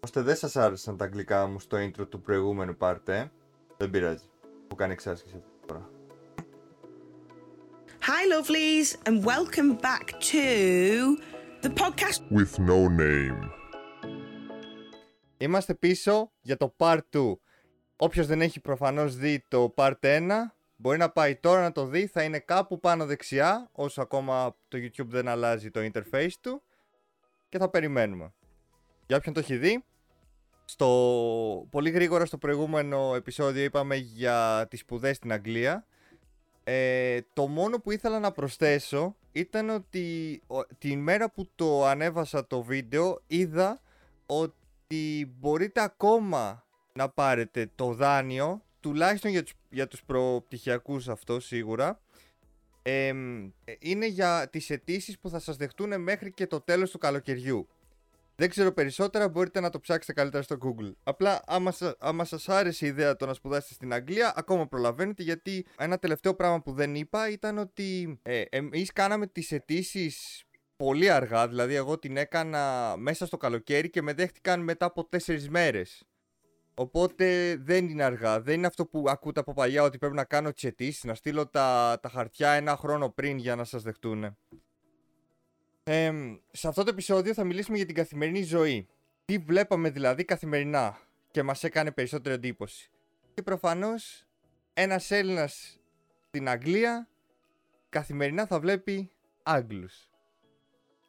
ώστε δεν σας άρεσαν τα αγγλικά μου στο intro του προηγούμενου part, ε; Δεν πειράζει. Που κάνει εξάσκηση αυτή τη φορά. Hi, lovelies, and welcome back to the podcast. with no name. Είμαστε πίσω για το part 2. Όποιος δεν έχει προφανώς δει το part 1, μπορεί να πάει τώρα να το δει. Θα είναι κάπου πάνω δεξιά, όσο ακόμα το YouTube δεν αλλάζει το interface του. Και θα περιμένουμε. Για όποιον το έχει δει, στο... πολύ γρήγορα στο προηγούμενο επεισόδιο είπαμε για τις σπουδές στην Αγγλία. Ε, το μόνο που ήθελα να προσθέσω ήταν ότι ο- την μέρα που το ανέβασα το βίντεο είδα ότι μπορείτε ακόμα να πάρετε το δάνειο τουλάχιστον για τους, για τους προπτυχιακούς αυτό σίγουρα Εμ, ε, είναι για τις αιτήσεις που θα σας δεχτούν μέχρι και το τέλος του καλοκαιριού δεν ξέρω περισσότερα, μπορείτε να το ψάξετε καλύτερα στο Google. Απλά, άμα, σα, άμα σας άρεσε η ιδέα το να σπουδάσετε στην Αγγλία, ακόμα προλαβαίνετε, γιατί ένα τελευταίο πράγμα που δεν είπα ήταν ότι ε, εμείς κάναμε τις αιτήσεις πολύ αργά, δηλαδή εγώ την έκανα μέσα στο καλοκαίρι και με δέχτηκαν μετά από τέσσερις μέρες. Οπότε δεν είναι αργά. Δεν είναι αυτό που ακούτε από παλιά ότι πρέπει να κάνω τις αιτήσεις, να στείλω τα, τα χαρτιά ένα χρόνο πριν για να σας δεχτούν. Ε, σε αυτό το επεισόδιο θα μιλήσουμε για την καθημερινή ζωή. Τι βλέπαμε δηλαδή καθημερινά και μας έκανε περισσότερη εντύπωση. Και προφανώς ένας Έλληνας στην Αγγλία καθημερινά θα βλέπει Άγγλους.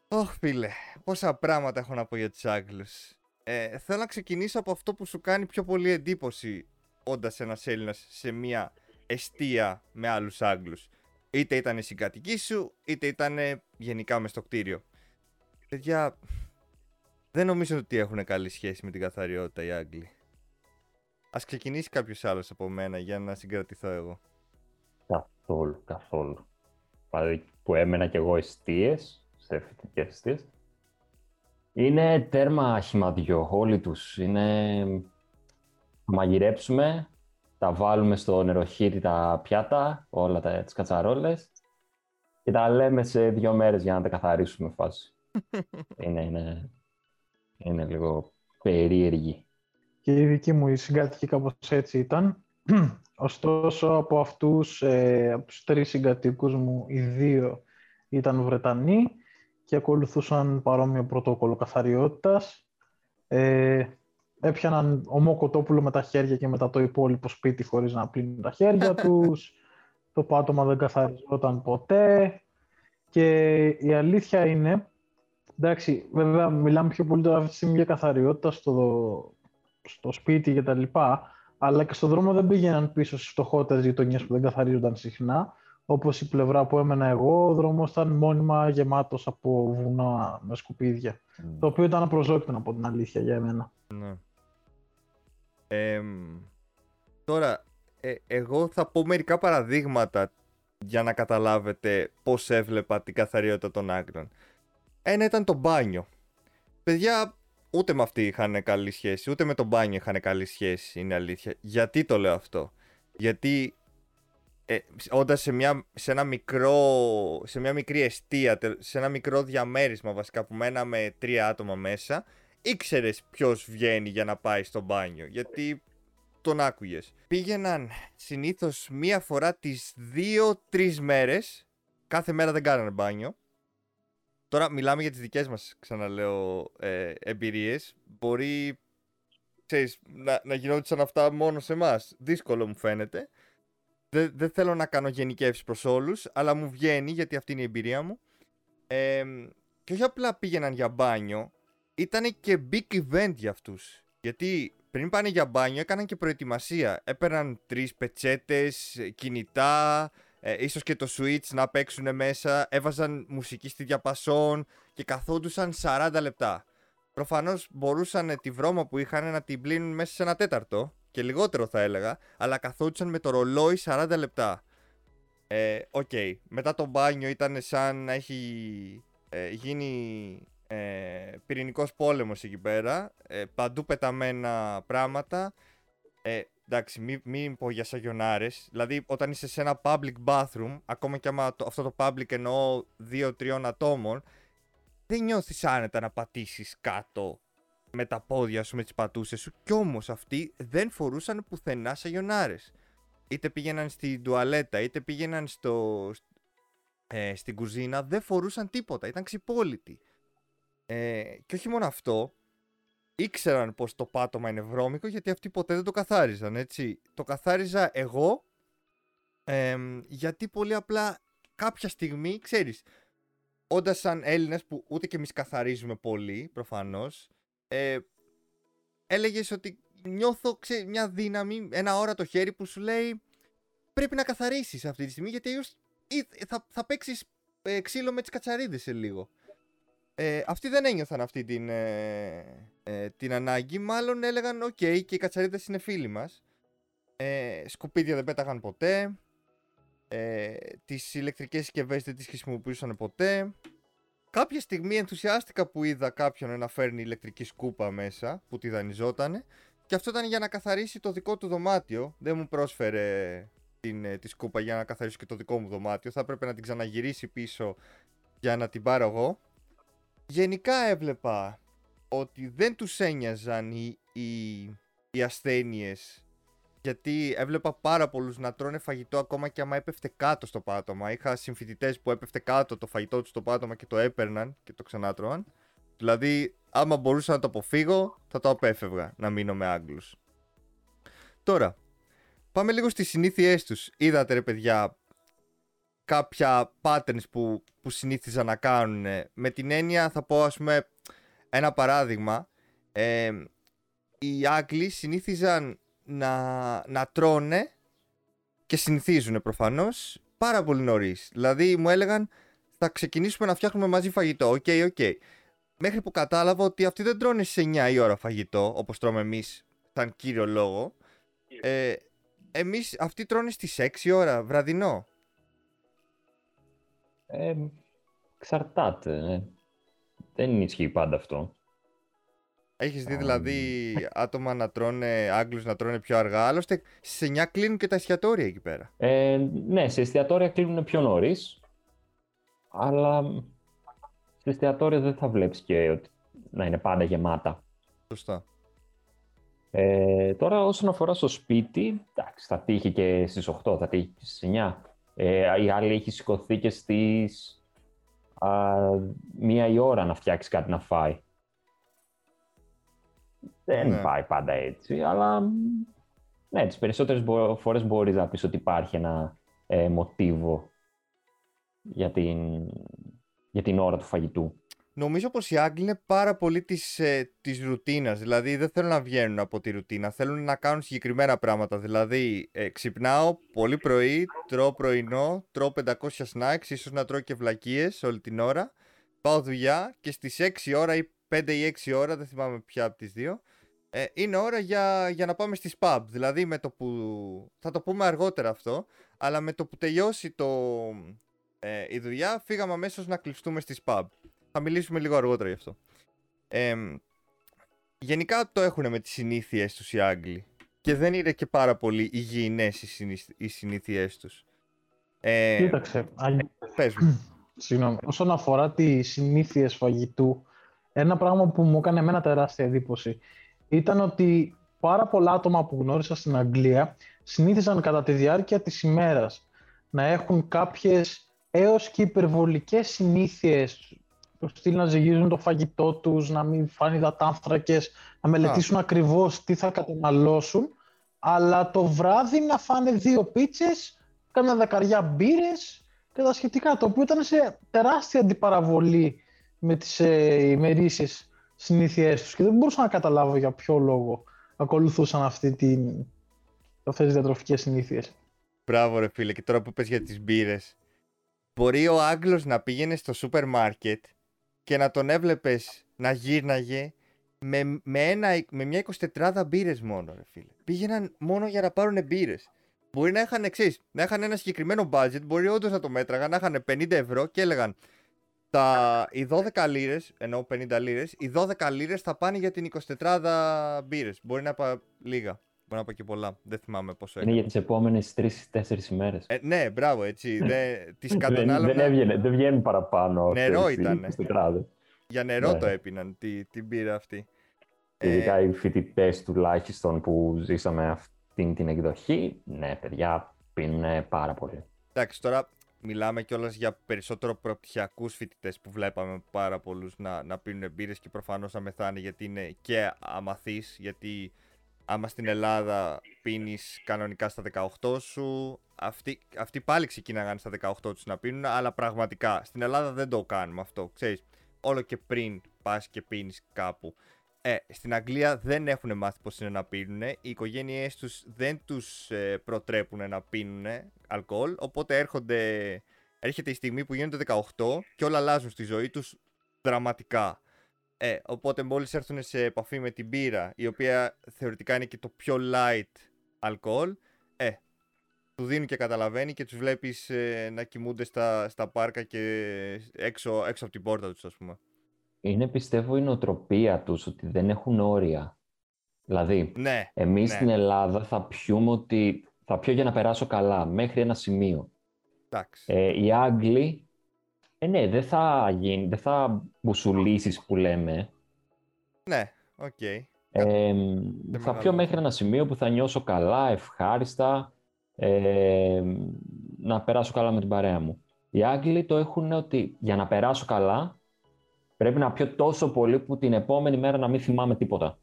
Ωχ φίλε, πόσα πράγματα έχω να πω για τους Άγγλους. Ε, θέλω να ξεκινήσω από αυτό που σου κάνει πιο πολύ εντύπωση όντας ένας Έλληνας σε μια εστία με άλλους Άγγλους. Είτε ήταν η συγκατοική σου, είτε ήταν γενικά μες στο κτίριο. Παιδιά, δεν νομίζω ότι έχουν καλή σχέση με την καθαριότητα οι Άγγλοι. Ας ξεκινήσει κάποιος άλλος από μένα για να συγκρατηθώ εγώ. Καθόλου, καθόλου. Δηλαδή που έμενα κι εγώ εστίες, σε φοιτητικές εστίες. Είναι τέρμα χυμαδιό όλοι τους. Είναι... Θα μαγειρέψουμε, τα βάλουμε στο νεροχύρι τα πιάτα, όλα τα, τις κατσαρόλες και τα λέμε σε δύο μέρες για να τα καθαρίσουμε φάση. είναι, είναι, είναι λίγο περίεργη. Και η δική μου η συγκάτοικη κάπως έτσι ήταν. Ωστόσο, από αυτούς, ε, από τους τρεις συγκατοίκους μου, οι δύο ήταν Βρετανοί και ακολουθούσαν παρόμοιο πρωτόκολλο καθαριότητας. Ε, έπιαναν ομό κοτόπουλο με τα χέρια και μετά το υπόλοιπο σπίτι χωρίς να πλύνουν τα χέρια τους. το πάτωμα δεν καθαριζόταν ποτέ. Και η αλήθεια είναι, εντάξει, βέβαια μιλάμε πιο πολύ τώρα αυτή τη στιγμή για καθαριότητα στο, στο σπίτι και τα λοιπά, αλλά και στον δρόμο δεν πήγαιναν πίσω στις φτωχότερες γειτονιές που δεν καθαρίζονταν συχνά. Όπως η πλευρά που έμενα εγώ, ο δρόμος ήταν μόνιμα γεμάτος από βουνά με σκουπίδια. Το οποίο ήταν απροσδόκητο από την αλήθεια για εμένα. Ναι. Εμ, τώρα, ε, εγώ θα πω μερικά παραδείγματα για να καταλάβετε πώς έβλεπα την καθαριότητα των Άγγλων. Ένα ήταν το μπάνιο. Παιδιά, ούτε με αυτή είχαν καλή σχέση, ούτε με το μπάνιο είχαν καλή σχέση, είναι αλήθεια. Γιατί το λέω αυτό; Γιατί ε, όντας σε, μια, σε, ένα μικρό, σε μια μικρή εστία, τε- σε ένα μικρό διαμέρισμα βασικά που μέναμε τρία άτομα μέσα, ήξερες ποιος βγαίνει για να πάει στο μπάνιο. Γιατί τον άκουγες. Πήγαιναν συνήθως μία φορά τις δύο-τρει μέρες. Κάθε μέρα δεν κάνανε μπάνιο. Τώρα μιλάμε για τις δικές μας, ξαναλέω, ε, εμπειρίες. Μπορεί, ξέρεις, να, να γινόντουσαν αυτά μόνο σε εμάς. Δύσκολο μου φαίνεται. Δεν, δεν θέλω να κάνω γενικεύσεις προς όλους, αλλά μου βγαίνει γιατί αυτή είναι η εμπειρία μου. Ε, και όχι απλά πήγαιναν για μπάνιο, ήταν και big event για αυτούς. Γιατί πριν πάνε για μπάνιο έκαναν και προετοιμασία. Έπαιρναν τρεις πετσέτες, κινητά, ε, ίσως και το switch να παίξουν μέσα, έβαζαν μουσική στη διαπασόν και καθόντουσαν 40 λεπτά. Προφανώς μπορούσαν τη βρώμα που είχαν να την πλύνουν μέσα σε ένα τέταρτο και λιγότερο θα έλεγα, αλλά καθόντουσαν με το ρολόι 40 λεπτά. Ε, οκ. Μετά το μπάνιο ήταν σαν να έχει ε, γίνει ε, πυρηνικός πόλεμος εκεί πέρα. Ε, παντού πεταμένα πράγματα. Ε, εντάξει, μην, μην πω για σαγιονάρες. Δηλαδή, όταν είσαι σε ένα public bathroom, ακόμα και άμα το, αυτό το public εννοώ δύο-τριών ατόμων, δεν νιώθεις άνετα να πατήσεις κάτω με τα πόδια σου, με τις πατούσες σου κι όμως αυτοί δεν φορούσαν πουθενά σαγιονάρες. Είτε πήγαιναν στην τουαλέτα, είτε πήγαιναν στο, ε, στην κουζίνα, δεν φορούσαν τίποτα, ήταν ξυπόλυτοι. Ε, και όχι μόνο αυτό, ήξεραν πως το πάτωμα είναι βρώμικο γιατί αυτοί ποτέ δεν το καθάριζαν, έτσι. Το καθάριζα εγώ ε, γιατί πολύ απλά κάποια στιγμή, ξέρεις, όντας σαν Έλληνες που ούτε και εμείς καθαρίζουμε πολύ, προφανώς, ε, έλεγες ότι νιώθω ξέρεις, μια δύναμη, ένα αόρατο χέρι που σου λέει πρέπει να καθαρίσεις αυτή τη στιγμή γιατί θα, θα παίξεις ε, ξύλο με τις κατσαρίδες σε λίγο. Ε, αυτοί δεν ένιωθαν αυτή την, ε, ε, την ανάγκη. Μάλλον έλεγαν: Οκ, και οι κατσαρίδες είναι φίλοι μας. Ε, σκουπίδια δεν πέταγαν ποτέ. Ε, τις ηλεκτρικές συσκευές δεν τις χρησιμοποιούσαν ποτέ. Κάποια στιγμή ενθουσιάστηκα που είδα κάποιον να φέρνει ηλεκτρική σκούπα μέσα που τη δανειζότανε και αυτό ήταν για να καθαρίσει το δικό του δωμάτιο. Δεν μου πρόσφερε την, ε, τη σκούπα για να καθαρίσω και το δικό μου δωμάτιο. Θα έπρεπε να την ξαναγυρίσει πίσω για να την πάρω εγώ γενικά έβλεπα ότι δεν τους ένοιαζαν οι, οι, οι ασθένειες γιατί έβλεπα πάρα πολλούς να τρώνε φαγητό ακόμα και άμα έπεφτε κάτω στο πάτωμα. Είχα συμφοιτητές που έπεφτε κάτω το φαγητό τους στο πάτωμα και το έπαιρναν και το ξανάτρωαν. Δηλαδή, άμα μπορούσα να το αποφύγω, θα το απέφευγα να μείνω με Άγγλους. Τώρα, πάμε λίγο στις συνήθειές τους. Είδατε ρε παιδιά κάποια patterns που, που συνήθιζαν να κάνουν. Με την έννοια θα πω ας πούμε ένα παράδειγμα. Ε, οι Άγγλοι συνήθιζαν να, να τρώνε και συνηθίζουν προφανώς πάρα πολύ νωρίς. Δηλαδή μου έλεγαν θα ξεκινήσουμε να φτιάχνουμε μαζί φαγητό. OK, okay, OK. Okay. Μέχρι που κατάλαβα ότι αυτοί δεν τρώνε σε 9 η ώρα φαγητό, όπως τρώμε εμείς, σαν κύριο λόγο. Ε, εμείς αυτοί τρώνε στις 6 ώρα βραδινό. Ε, εξαρτάται. Ε. Δεν ισχύει πάντα αυτό. Έχεις δει δηλαδή άτομα να τρώνε, Άγγλους να τρώνε πιο αργά, άλλωστε σε 9 κλείνουν και τα εστιατόρια εκεί πέρα. Ε, ναι, σε εστιατόρια κλείνουν πιο νωρίς, αλλά σε εστιατόρια δεν θα βλέπεις και ότι να είναι πάντα γεμάτα. Σωστά. Ε, τώρα όσον αφορά στο σπίτι, εντάξει, θα τύχει και στις 8, θα τύχει και στις 9. Ε, η άλλη έχει σηκωθεί και στις μία η ώρα να φτιάξει κάτι να φάει. Δεν ναι. πάει πάντα έτσι, αλλά ναι, τις περισσότερες φορές μπορείς να πεις ότι υπάρχει ένα ε, μοτίβο για την, για την ώρα του φαγητού. Νομίζω πως οι Άγγλοι είναι πάρα πολύ της, ε, της ρουτίνας, δηλαδή δεν θέλουν να βγαίνουν από τη ρουτίνα, θέλουν να κάνουν συγκεκριμένα πράγματα, δηλαδή ε, ξυπνάω πολύ πρωί, τρώω πρωινό, τρώω 500 snacks, ίσως να τρώω και βλακίες όλη την ώρα, πάω δουλειά και στις 6 ώρα ή 5 ή 6 ώρα, δεν θυμάμαι ποια από τις δύο, ε, είναι ώρα για, για να πάμε στις pub, δηλαδή με το που, θα το πούμε αργότερα αυτό, αλλά με το που τελειώσει το, ε, η δουλειά φύγαμε αμέσως να κλειστούμε στις pub. Θα μιλήσουμε λίγο αργότερα γι' αυτό. Ε, γενικά το έχουν με τις συνήθειές τους οι Άγγλοι. Και δεν είναι και πάρα πολύ υγιεινές οι συνήθειές τους. Ε, Κοίταξε, πες μου. Συγγνώμη. Όσον αφορά τις συνήθειες φαγητού, ένα πράγμα που μου έκανε εμένα τεράστια εντύπωση ήταν ότι πάρα πολλά άτομα που γνώρισα στην Αγγλία συνήθιζαν κατά τη διάρκεια της ημέρας να έχουν κάποιες έως και υπερβολικές συνήθειες το στυλ να ζυγίζουν το φαγητό τους, να μην φάνε υδατάνθρακες, να μελετήσουν Α. ακριβώς τι θα καταναλώσουν, αλλά το βράδυ να φάνε δύο πίτσες, κάμια δεκαριά μπύρες και τα σχετικά, το οποίο ήταν σε τεράστια αντιπαραβολή με τις ε, ημερήσεις συνήθειές τους και δεν μπορούσα να καταλάβω για ποιο λόγο ακολουθούσαν αυτή την, αυτές τις διατροφικές συνήθειες. Μπράβο ρε φίλε, και τώρα που πες για τις μπύρες. Μπορεί ο Άγγλος να πήγαινε στο σούπερ μάρκετ και να τον έβλεπες να γύρναγε με, με, ένα, με μια 24 μπύρες μόνο, ρε φίλε. Πήγαιναν μόνο για να πάρουν μπύρες. Μπορεί να είχαν εξή, να είχαν ένα συγκεκριμένο budget, μπορεί όντως να το μέτραγαν, να είχαν 50 ευρώ και έλεγαν τα, οι 12 λίρες, ενώ 50 λίρες, οι 12 λίρες θα πάνε για την 24 μπύρες. Μπορεί να πάει λίγα. Μπορεί να πω και πολλά. Δεν θυμάμαι πόσο είναι. Είναι για τις επόμενες 3-4 ημέρες. Ε, ναι, μπράβο, έτσι. Δεν, τις δεν, δεν, έβγαινε, δεν βγαίνουν παραπάνω. Νερό ήταν. Για νερό ναι. το έπιναν τη, την πύρα αυτή. Ε, Ειδικά οι φοιτητές τουλάχιστον που ζήσαμε αυτή την εκδοχή, ναι, παιδιά, πίνουν πάρα πολύ. Εντάξει, τώρα μιλάμε κιόλας για περισσότερο προπτυχιακούς φοιτητές που βλέπαμε πάρα πολλούς να, να πίνουν μπύρες και προφανώς να μεθάνε γιατί είναι και αμαθείς, γιατί άμα στην Ελλάδα πίνεις κανονικά στα 18 σου, αυτοί, αυτοί πάλι ξεκίναγαν στα 18 τους να πίνουν, αλλά πραγματικά στην Ελλάδα δεν το κάνουμε αυτό, ξέρεις. Όλο και πριν πας και πίνεις κάπου. Ε, στην Αγγλία δεν έχουν μάθει πώς είναι να πίνουν. Οι οικογένειές τους δεν τους ε, προτρέπουν να πίνουν αλκοόλ. Οπότε έρχονται, έρχεται η στιγμή που γίνονται 18 και όλα αλλάζουν στη ζωή τους δραματικά. Ε, οπότε μόλις έρθουν σε επαφή με την μπύρα, η οποία θεωρητικά είναι και το πιο light αλκοόλ, ε, του δίνουν και καταλαβαίνει και τους βλέπεις ε, να κοιμούνται στα, στα πάρκα και έξω, έξω από την πόρτα τους ας πούμε. Είναι πιστεύω η νοοτροπία τους ότι δεν έχουν όρια. Δηλαδή, Ναι, εμείς ναι. στην Ελλάδα θα πιούμε ότι θα πιω για να περάσω καλά, μέχρι ένα σημείο. εντάξει. Ε, οι Άγγλοι, ε, ναι, δεν θα γίνει, δεν θα μπουσουλήσεις που λέμε. Ναι, οκ. Ε, θα μεγάλο. πιω μέχρι ένα σημείο που θα νιώσω καλά, ευχάριστα, ε, να περάσω καλά με την παρέα μου. Οι Άγγλοι το έχουν ότι για να περάσω καλά πρέπει να πιω τόσο πολύ που την επόμενη μέρα να μην θυμάμαι τίποτα.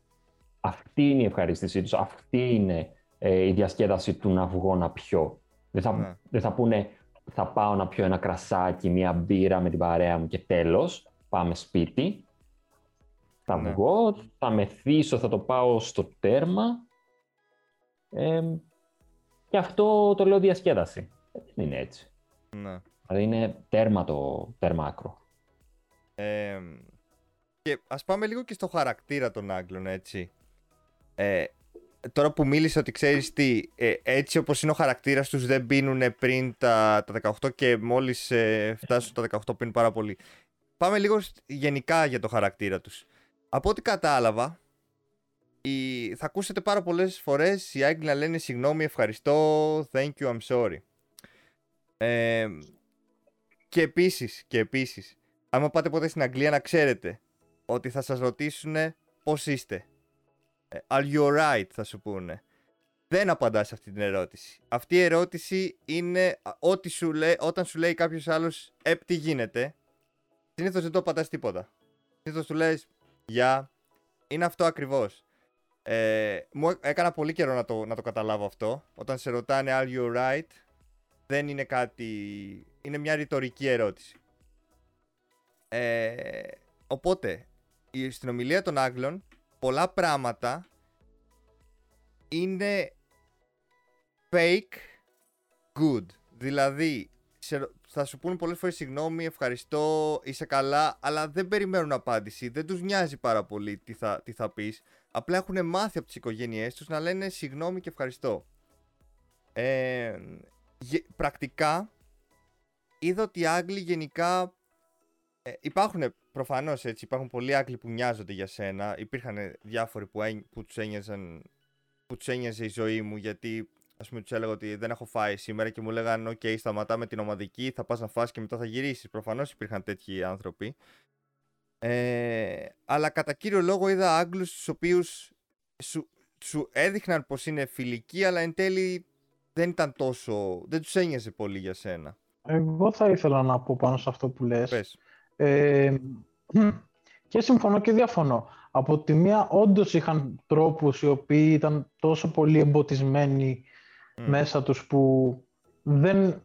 Αυτή είναι η ευχαρίστησή τους, αυτή είναι ε, η διασκέδαση του να βγω να πιω. Δεν θα, Ναι. δεν θα πούνε θα πάω να πιω ένα κρασάκι, μία μπύρα με την παρέα μου και τέλος, πάμε σπίτι. Θα Ναι. βγω, θα μεθύσω, θα το πάω στο τέρμα. Ε, και αυτό το λέω διασκέδαση. Ε, Δεν είναι έτσι. Ναι. Δηλαδή είναι τέρμα το τέρμα άκρο. Ε, και ας πάμε λίγο και στο χαρακτήρα των Άγγλων, έτσι. Ε, τώρα που μίλησα ότι ξέρεις τι, ε, έτσι όπως είναι ο χαρακτήρας τους δεν πίνουν πριν τα, τα 18 και μόλις ε, φτάσουν τα 18 πίνουν πάρα πολύ. Πάμε λίγο σ- γενικά για το χαρακτήρα τους. Από ό,τι κατάλαβα, οι, θα ακούσετε πάρα πολλές φορές οι Άγγλοι να λένε συγγνώμη, ευχαριστώ, thank you, I'm sorry. Ε, και επίσης, και επίσης, άμα πάτε ποτέ στην Αγγλία να ξέρετε ότι θα σας ρωτήσουν πώς είστε; Ε, Are you alright θα σου πούνε. Δεν απαντάς σε αυτή την ερώτηση. Αυτή η ερώτηση είναι α, ό,τι σου λέει, όταν σου λέει κάποιος άλλος ε, τι γίνεται, συνήθως δεν το απαντάς τίποτα. Συνήθως του λες γεια, είναι αυτό ακριβώς. Ε, μου έ- έκανα πολύ καιρό να το, να το καταλάβω αυτό. Όταν σε ρωτάνε are you alright, δεν είναι κάτι, είναι μια ρητορική ερώτηση. Ε, οπότε, η- στην ομιλία των Άγγλων, πολλά πράγματα είναι fake good. Δηλαδή, σε ρω- θα σου πούνε πολλές φορές συγγνώμη, ευχαριστώ, είσαι καλά, αλλά δεν περιμένουν απάντηση. Δεν τους νοιάζει πάρα πολύ τι θα, τι θα πεις. Απλά έχουν μάθει από τις οικογένειές τους να λένε συγγνώμη και ευχαριστώ. Ε, γε- πρακτικά, είδα ότι οι Άγγλοι γενικά ε, υπάρχουν προφανώς έτσι, υπάρχουν πολλοί Άγγλοι που μοιάζονται για σένα. Υπήρχαν διάφοροι που, έ, που τους ένοιαζαν. Που τους ένοιαζε η ζωή μου γιατί ας πούμε τους έλεγα ότι δεν έχω φάει σήμερα και μου λέγανε: Οκ, σταματάμε την ομαδική, θα πας να φας και μετά θα γυρίσεις. Προφανώς υπήρχαν τέτοιοι άνθρωποι. Ε, αλλά κατά κύριο λόγο είδα Άγγλους τους οποίους σου, σου έδειχναν πως είναι φιλικοί αλλά εν τέλει δεν ήταν τόσο, δεν τους ένοιαζε πολύ για σένα. Εγώ θα ήθελα να πω πάνω σε αυτό που λες. Πες. Ε, και συμφωνώ και διαφωνώ. Από τη μία, όντως είχαν τρόπους οι οποίοι ήταν τόσο πολύ εμποτισμένοι Μμ. μέσα τους που δεν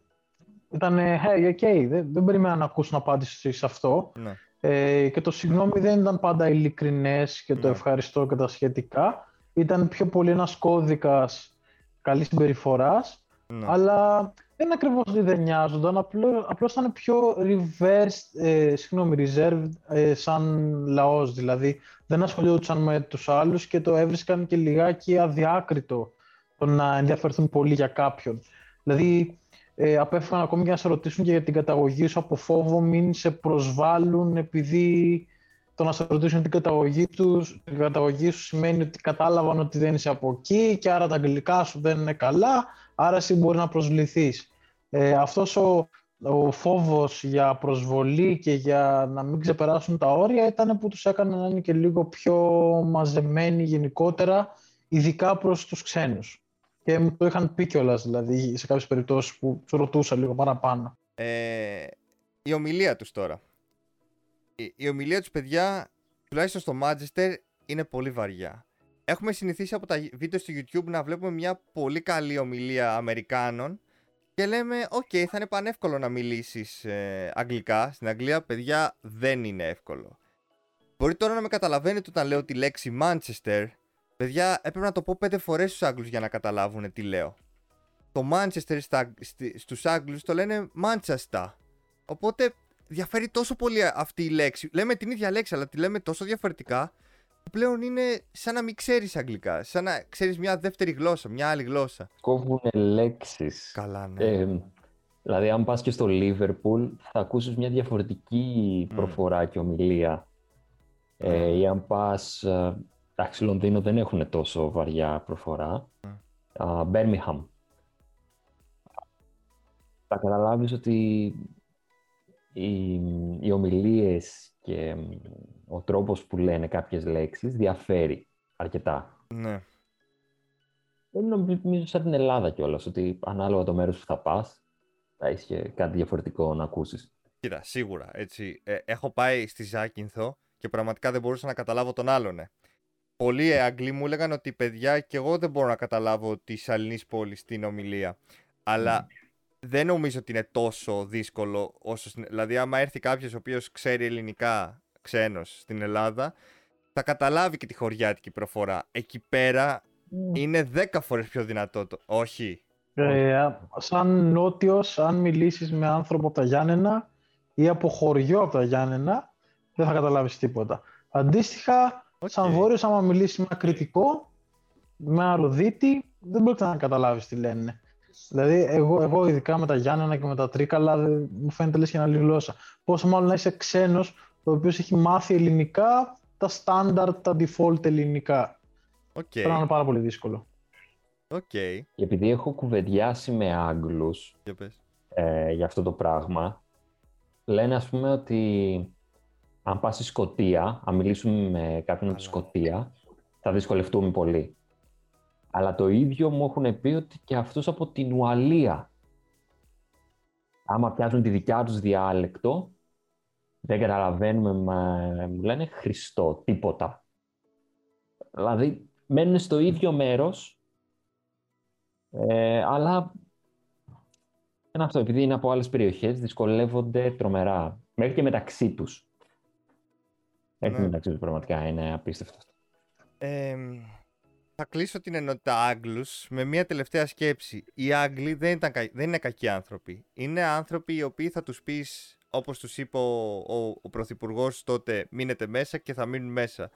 ήταν hey, okay, δεν, δεν περίμενα να ακούσουν απάντηση σε αυτό. Ναι. Ε, και το συγγνώμη δεν ήταν πάντα ειλικρινές και το Ναι. ευχαριστώ και τα σχετικά. Ήταν πιο πολύ ένας κώδικας καλής συμπεριφοράς Ναι. αλλά δεν είναι ακριβώς ότι δεν νοιάζονταν, απλώς, απλώς ήταν πιο reversed, ε, συγγνώμη, reserved ε, σαν λαός. Δηλαδή δεν ασχολιόντουσαν με τους άλλους και το έβρισκαν και λιγάκι αδιάκριτο το να ενδιαφερθούν πολύ για κάποιον. Δηλαδή ε, απέφυγαν ακόμη και να σε ρωτήσουν και για την καταγωγή σου από φόβο μην σε προσβάλλουν επειδή το να σε ρωτήσουν την καταγωγή, τους, την καταγωγή σου σημαίνει ότι κατάλαβαν ότι δεν είσαι από εκεί και άρα τα αγγλικά σου δεν είναι καλά, άρα εσύ μπορείς να προσβληθείς. Ε, αυτός ο ο φόβος για προσβολή και για να μην ξεπεράσουν τα όρια ήταν που τους έκανε να είναι και λίγο πιο μαζεμένοι γενικότερα, ειδικά προς τους ξένους. Και μου το είχαν πει κιόλας, δηλαδή, σε κάποιες περιπτώσεις που τους ρωτούσα λίγο παραπάνω. Ε, η ομιλία τους τώρα. Η, η ομιλία τους, παιδιά, τουλάχιστον στο Manchester, είναι πολύ βαριά. Έχουμε συνηθίσει από τα βίντεο στο YouTube να βλέπουμε μια πολύ καλή ομιλία Αμερικάνων και λέμε, οκ, θα είναι πανεύκολο να μιλήσεις ε, αγγλικά. Στην Αγγλία, παιδιά, δεν είναι εύκολο. Μπορεί τώρα να με καταλαβαίνετε όταν λέω τη λέξη Manchester. Παιδιά, έπρεπε να το πω πέντε φορές στους Άγγλους για να καταλάβουν τι λέω. Το Manchester στα, στη, στους Άγγλους το λένε Manchester. Οπότε διαφέρει τόσο πολύ αυτή η λέξη. Λέμε την ίδια λέξη, αλλά τη λέμε τόσο διαφορετικά που πλέον είναι σαν να μην ξέρεις αγγλικά. Σαν να ξέρεις μια δεύτερη γλώσσα, μια άλλη γλώσσα. Κόβουν λέξεις. Καλά, ναι. Ε, δηλαδή, αν πας και στο Liverpool, θα ακούσεις μια διαφορετική προφορά και ομιλία. Ε, ή αν πας... ε, Εντάξει, Λονδίνο δεν έχουν τόσο βαριά προφορά. Α, Birmingham. Θα καταλάβεις ότι οι, οι ομιλίες και μ, ο τρόπος που λένε κάποιες λέξεις διαφέρει αρκετά. ναι. Δεν νομίζω σαν την Ελλάδα κιόλας, ότι ανάλογα το μέρος που θα πας, θα έχει και κάτι διαφορετικό να ακούσεις. Κοίτα, σίγουρα. Έτσι. Ε, έχω πάει στη Ζάκυνθο και πραγματικά δεν μπορούσα να καταλάβω τον άλλον. Ε. Πολλοί Άγγλοι μου έλεγαν ότι παιδιά και εγώ δεν μπορώ να καταλάβω της Σαλινή πόλης στην ομιλία. Αλλά δεν νομίζω ότι είναι τόσο δύσκολο όσο. στην- Δηλαδή, άμα έρθει κάποιος ο οποίος ξέρει ελληνικά ξένος στην Ελλάδα, θα καταλάβει και τη χωριάτικη προφορά. Εκεί πέρα είναι 10 φορές πιο δυνατό. Το... Όχι. Ε, σαν νότιος, αν μιλήσεις με άνθρωπο από τα Γιάννενα ή από χωριό από τα Γιάννενα, δεν θα καταλάβεις τίποτα. Αντίστοιχα, Οκ. σαν βόρειος, άμα μιλήσεις με ένα κρητικό, με ένα ροδίτη, δεν μπορείς να καταλάβεις τι λένε. Δηλαδή, εγώ, εγώ ειδικά με τα Γιάννενα και με τα Τρίκαλα, δεν- μου φαίνεται λες και ένα άλλη γλώσσα. Πόσο μάλλον να είσαι ξένος, ο οποίος έχει μάθει ελληνικά, τα standard, τα default ελληνικά. Οκ. Πρέπει να είναι πάρα πολύ δύσκολο. Οκ. Και επειδή έχω κουβεντιάσει με Άγγλους Για πες. ε, για αυτό το πράγμα, λένε ας πούμε ότι αν πας στη Σκωτία, αν μιλήσουμε με κάποιον από τη Σκωτία, θα δυσκολευτούμε πολύ. Αλλά το ίδιο μου έχουν πει ότι και αυτούς από την Ουαλία. Άμα πιάσουν τη δικιά τους διάλεκτο, δεν καταλαβαίνουμε, μα μου λένε Χριστό, τίποτα. Δηλαδή, μένουν στο ίδιο μέρος, ε, αλλά είναι αυτό, επειδή είναι από άλλες περιοχές, δυσκολεύονται τρομερά. Μέχρι και μεταξύ τους. Μέχρι Ναι. μεταξύ τους πραγματικά είναι απίστευτο. αυτό. Εμ, θα κλείσω την ενότητα Άγγλους με μια τελευταία σκέψη. Οι Άγγλοι δεν, ήταν, κα- δεν είναι κακοί άνθρωποι. Είναι άνθρωποι οι οποίοι θα τους πεις, όπως τους είπε ο, ο, ο Πρωθυπουργός τότε, μείνετε μέσα και θα μείνουν μέσα.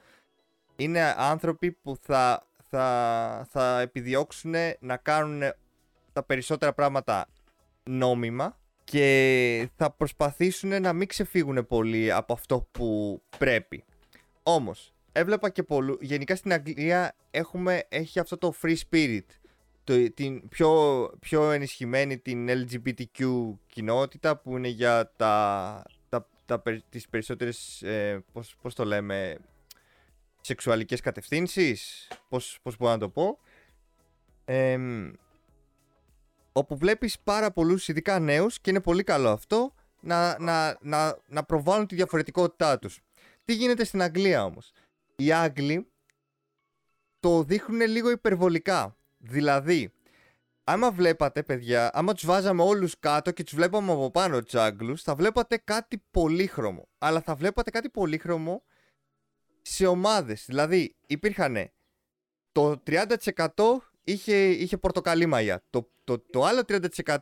Είναι άνθρωποι που θα, θα, θα επιδιώξουν να κάνουν τα περισσότερα πράγματα νόμιμα και θα προσπαθήσουν να μην ξεφύγουν πολύ από αυτό που πρέπει. Όμως, έβλεπα και πολλού. Γενικά στην Αγγλία έχουμε, έχει αυτό το free spirit. Το, την πιο, πιο ενισχυμένη την LGBTQ κοινότητα που είναι για τα, τα, τα, περι- τις περισσότερες, ε, πώς, πώς το λέμε, σεξουαλικές κατευθύνσεις, πώς, πώς μπορώ να το πω. Εμ, όπου βλέπεις πάρα πολλούς ειδικά νέους και είναι πολύ καλό αυτό να, να, να, να προβάλλουν τη διαφορετικότητά τους. Τι γίνεται στην Αγγλία όμως; Οι Άγγλοι το δείχνουν λίγο υπερβολικά. Δηλαδή, άμα βλέπατε παιδιά, άμα τους βάζαμε όλους κάτω και τους βλέπαμε από πάνω τους Άγγλους, θα βλέπατε κάτι πολύχρωμο. Αλλά θα βλέπατε κάτι πολύχρωμο σε ομάδες. Δηλαδή, υπήρχαν το 30% είχε, είχε πορτοκαλί μαλλιά. Το, το, το άλλο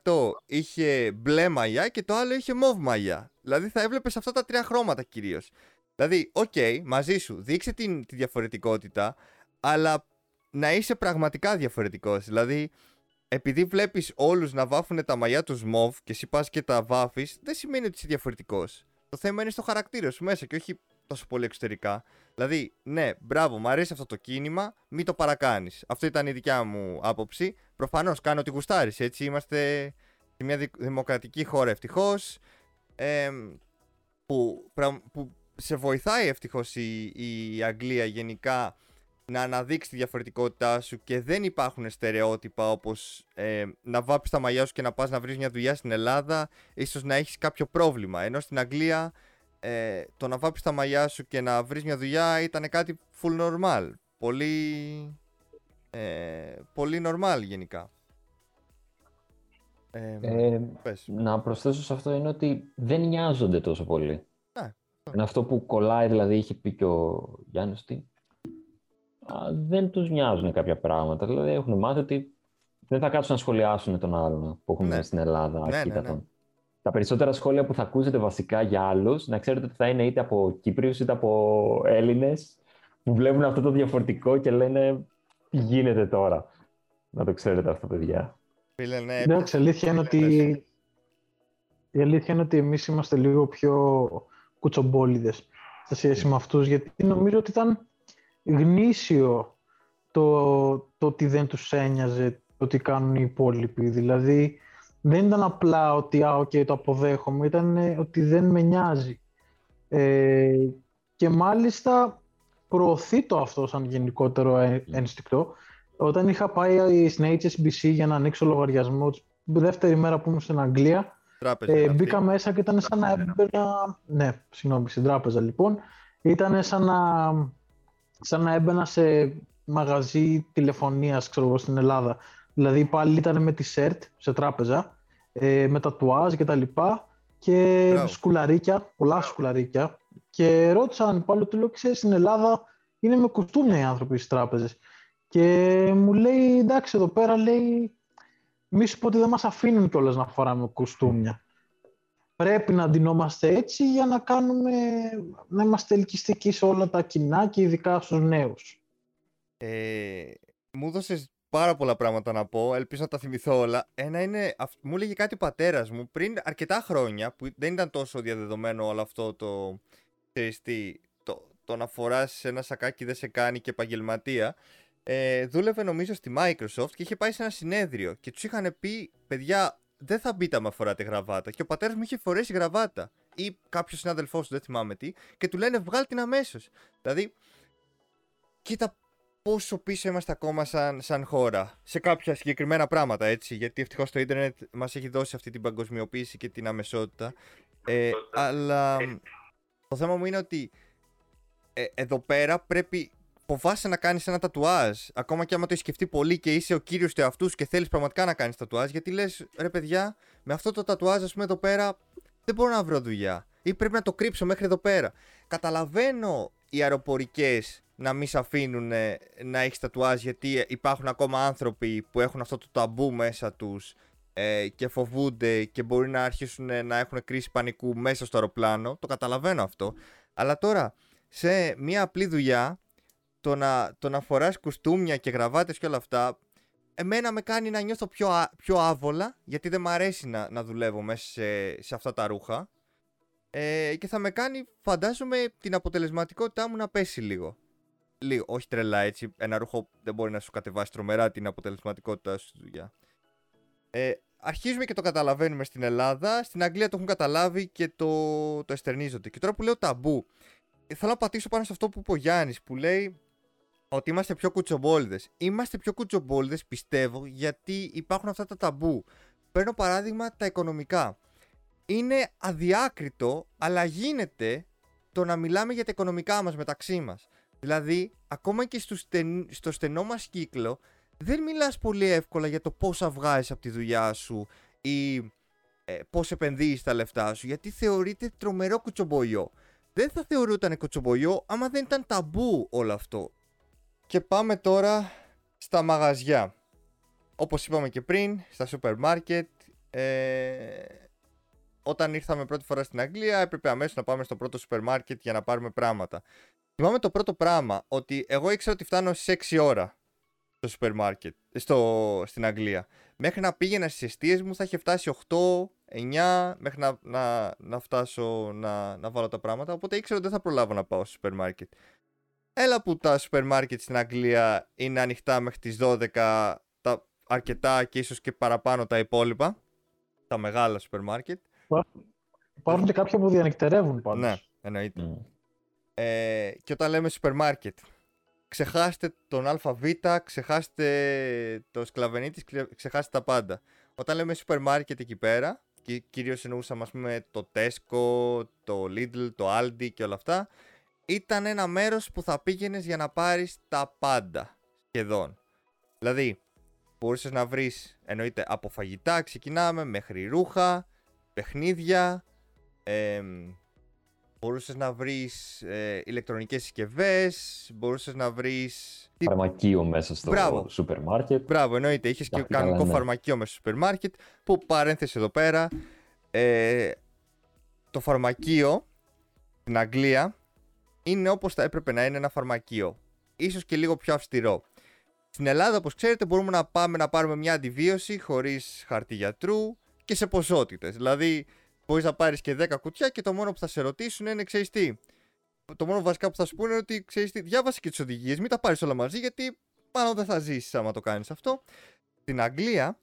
30% είχε μπλε μαλλιά και το άλλο είχε μοβ μαλλιά. Δηλαδή θα έβλεπες αυτά τα τρία χρώματα κυρίως. Δηλαδή, οκ, μαζί σου, δείξε την, τη διαφορετικότητα, αλλά να είσαι πραγματικά διαφορετικός. Δηλαδή, επειδή βλέπεις όλους να βάφουν τα μαλλιά τους μοβ και εσύ πας και τα βάφεις, δεν σημαίνει ότι είσαι διαφορετικός. Το θέμα είναι στο χαρακτήρα σου μέσα και όχι τόσο πολύ εξωτερικά. Δηλαδή, ναι, μπράβο, μου αρέσει αυτό το κίνημα, μην το παρακάνεις. Αυτό ήταν η δικιά μου άποψη. Προφανώς κάνω ότι γουστάρεις, έτσι είμαστε σε μια δι- δημοκρατική χώρα ευτυχώς ε, που, πραγ- που σε βοηθάει ευτυχώς η, η Αγγλία γενικά να αναδείξει τη διαφορετικότητά σου και δεν υπάρχουν στερεότυπα όπως ε, να βάψεις τα μαλλιά σου και να πας να βρεις μια δουλειά στην Ελλάδα ίσως να έχεις κάποιο πρόβλημα ενώ στην Αγγλία ε, το να βάψεις τα μαλλιά σου και να βρεις μια δουλειά ήταν κάτι full normal πολύ ε, πολύ normal γενικά ε, Ε, πες. να προσθέσω σε αυτό είναι ότι δεν νοιάζονται τόσο πολύ. Ναι, Είναι αυτό που κολλάει, δηλαδή είχε πει και ο Γιάννης ότι α, δεν τους νοιάζουν κάποια πράγματα. Δηλαδή έχουν μάθει ότι δεν θα κάτσουν να σχολιάσουν τον άλλον που έχουμε Ναι. στην Ελλάδα. Ναι, ναι, αρχίτατον. ναι. Τα περισσότερα σχόλια που θα ακούσετε βασικά για άλλους, να ξέρετε ότι θα είναι είτε από Κύπριους είτε από Έλληνες που βλέπουν αυτό το διαφορετικό και λένε τι γίνεται τώρα; Να το ξέρετε αυτό, παιδιά. Φίλε, ναι, Εντάξει, η αλήθεια είναι ότι η αλήθεια είναι ότι εμείς είμαστε λίγο πιο κουτσομπόλιδες σε σχέση με αυτούς, γιατί νομίζω ότι ήταν γνήσιο το, το ότι δεν τους ένοιαζε το τι κάνουν οι υπόλοιποι. Δηλαδή, δεν ήταν απλά ότι «Α, οκ, το αποδέχομαι», ήταν ε, ότι δεν με νοιάζει. Ε, και μάλιστα προωθεί το αυτό σαν γενικότερο ε- ένστικτο. Όταν είχα πάει στην HSBC για να ανοίξω λογαριασμό, τη δεύτερη μέρα που ήμουν στην Αγγλία, τράπεζα. ε, είναι αυτή. μπήκα μέσα και ήταν σαν να έμπαινα. Ναι, συγγνώμη, στην τράπεζα λοιπόν. Ήταν σαν να, σαν να έμπαινα σε μαγαζί τηλεφωνίας, ξέρω εγώ, στην Ελλάδα. Δηλαδή πάλι ήταν με τη ΣΕΡΤ σε τράπεζα, ε, με τατουάζ και τα λοιπά και Μπράβο. σκουλαρίκια, πολλά σκουλαρίκια. Και ρώτησαν πάλι του λέω, ξέρεις, στην Ελλάδα είναι με κουστούμια οι άνθρωποι στις τράπεζες. Και μου λέει, εντάξει, εδώ πέρα λέει, μη σου πω ότι δεν μας αφήνουν κιόλας να φοράμε κουστούμια. Πρέπει να ντυνόμαστε έτσι για να κάνουμε, να είμαστε ελκυστικοί σε όλα τα κοινά και ειδικά στους νέους. Ε, μου έδωσες πάρα πολλά πράγματα να πω. Ελπίζω να τα θυμηθώ όλα. Ένα είναι. αυ- Μου έλεγε κάτι ο πατέρας μου πριν αρκετά χρόνια που δεν ήταν τόσο διαδεδομένο όλο αυτό το. Ξέρεις τι, το, το να φοράς ένα σακάκι δεν σε κάνει και επαγγελματία. Ε, δούλευε νομίζω στη Microsoft και είχε πάει σε ένα συνέδριο και τους είχαν πει: Παιδιά, δεν θα μπείτε άμα φοράτε γραβάτα. Και ο πατέρας μου είχε φορέσει γραβάτα. Ή κάποιος συνάδελφός του, δεν θυμάμαι τι, και του λένε: Βγάλ την αμέσως. Δηλαδή, κοίτα πόσο πίσω είμαστε ακόμα σαν, σαν χώρα σε κάποια συγκεκριμένα πράγματα, έτσι. Γιατί ευτυχώς το ίντερνετ μας έχει δώσει αυτή την παγκοσμιοποίηση και την αμεσότητα. Ε, αλλά το θέμα μου είναι ότι ε, εδώ πέρα πρέπει φοβάσαι να κάνεις ένα τατουάζ. Ακόμα και άμα το έχεις σκεφτεί πολύ και είσαι ο κύριος του εαυτού σου και θέλεις πραγματικά να κάνεις τατουάζ. Γιατί λες ρε παιδιά, με αυτό το τατουάζ, ας πούμε εδώ πέρα, δεν μπορώ να βρω δουλειά. Ή πρέπει να το κρύψω μέχρι εδώ πέρα. Καταλαβαίνω οι αεροπορικές να μην σε αφήνουν ε, να έχεις τατουάζ γιατί υπάρχουν ακόμα άνθρωποι που έχουν αυτό το ταμπού μέσα τους ε, και φοβούνται και μπορεί να αρχίσουν ε, να έχουν κρίση πανικού μέσα στο αεροπλάνο. Το καταλαβαίνω αυτό. Αλλά τώρα σε μια απλή δουλειά το να, το να φοράς κουστούμια και γραβάτες και όλα αυτά εμένα με κάνει να νιώθω πιο, α- πιο άβολα γιατί δεν μ' αρέσει να, να δουλεύω μέσα σε, σε αυτά τα ρούχα ε, και θα με κάνει φαντάζομαι την αποτελεσματικότητά μου να πέσει λίγο. Λίγο, όχι τρελά έτσι. Ένα ρούχο δεν μπορεί να σου κατεβάσει τρομερά την αποτελεσματικότητά σου στη δουλειά. Ε, αρχίζουμε και το καταλαβαίνουμε στην Ελλάδα. Στην Αγγλία το έχουν καταλάβει και το, το εστερνίζονται. Και τώρα που λέω ταμπού, ε, θέλω να πατήσω πάνω σε αυτό που είπε ο Γιάννης που λέει ότι είμαστε πιο κουτσομπόλιδες. Είμαστε πιο κουτσομπόλιδες πιστεύω γιατί υπάρχουν αυτά τα ταμπού. Παίρνω παράδειγμα τα οικονομικά. Είναι αδιάκριτο αλλά γίνεται το να μιλάμε για τα οικονομικά μας μεταξύ μας. Δηλαδή, ακόμα και στο, στεν, στο στενό μας κύκλο, δεν μιλάς πολύ εύκολα για το πόσα βγάζεις από τη δουλειά σου ή ε, πώς επενδύεις τα λεφτά σου, γιατί θεωρείται τρομερό κουτσομπολιό. Δεν θα θεωρούταν κουτσομπολιό άμα δεν ήταν ταμπού όλο αυτό. Και πάμε τώρα στα μαγαζιά. Όπως είπαμε και πριν, στα σούπερ μάρκετ, ε, όταν ήρθαμε πρώτη φορά στην Αγγλία έπρεπε αμέσως να πάμε στο πρώτο σούπερ μάρκετ για να πάρουμε πράγματα. Θυμάμαι το πρώτο πράγμα, ότι εγώ ήξερα ότι φτάνω στις 6 ώρα στο σούπερ μάρκετ, στο, στην Αγγλία. Μέχρι να πήγαινα στις εστίες μου θα είχε φτάσει 8, 9, μέχρι να, να, να φτάσω να, να βάλω τα πράγματα, οπότε ήξερα ότι δεν θα προλάβω να πάω στο σούπερ μάρκετ. Έλα που τα σούπερ μάρκετ στην Αγγλία είναι ανοιχτά μέχρι τις 12, τα αρκετά και ίσως και παραπάνω τα υπόλοιπα. τα μεγάλα σούπερ μάρκετ. Υπάρχουν και κάποια που διανυκτερεύουν πάντως. Ναι, εννοείται. Μμ. Ε, και όταν λέμε σούπερ μάρκετ, ξεχάστε τον ΑΒ, ξεχάστε το Σκλαβενίτης, ξε- ξεχάστε τα πάντα. Όταν λέμε σούπερ μάρκετ εκεί πέρα, και κυρίως εννοούσαμε ας πούμε το Tesco, το Lidl, το Aldi και όλα αυτά, ήταν ένα μέρος που θα πήγαινες για να πάρεις τα πάντα, σχεδόν. Δηλαδή, μπορούσες να βρεις, εννοείται από φαγητά ξεκινάμε, μέχρι ρούχα, παιχνίδια, εμ, μπορούσες να βρεις ε, ηλεκτρονικές συσκευές, μπορούσες να βρεις... τι- Φαρμακείο μέσα στο Μπράβο. σούπερ μάρκετ. Μπράβο, εννοείται, είχες και Αυτή καλά, κανονικό ναι. φαρμακείο μέσα στο σούπερ μάρκετ, που παρένθεση εδώ πέρα, ε, το φαρμακείο στην Αγγλία είναι όπως θα έπρεπε να είναι ένα φαρμακείο. Ίσως και λίγο πιο αυστηρό. Στην Ελλάδα, όπως ξέρετε, μπορούμε να πάμε να πάρουμε μια αντιβίωση χωρίς χαρτί γιατρού και σε ποσότητες. Δηλαδή, μπορείς να πάρεις και 10 κουτιά και το μόνο που θα σε ρωτήσουν είναι, ξέρεις τι, το μόνο βασικά που θα σου πούνε είναι ότι, ξέρεις τι, διάβασε και τις οδηγίες, μην τα πάρεις όλα μαζί γιατί πάνω δεν θα ζήσεις άμα το κάνεις αυτό. Στην Αγγλία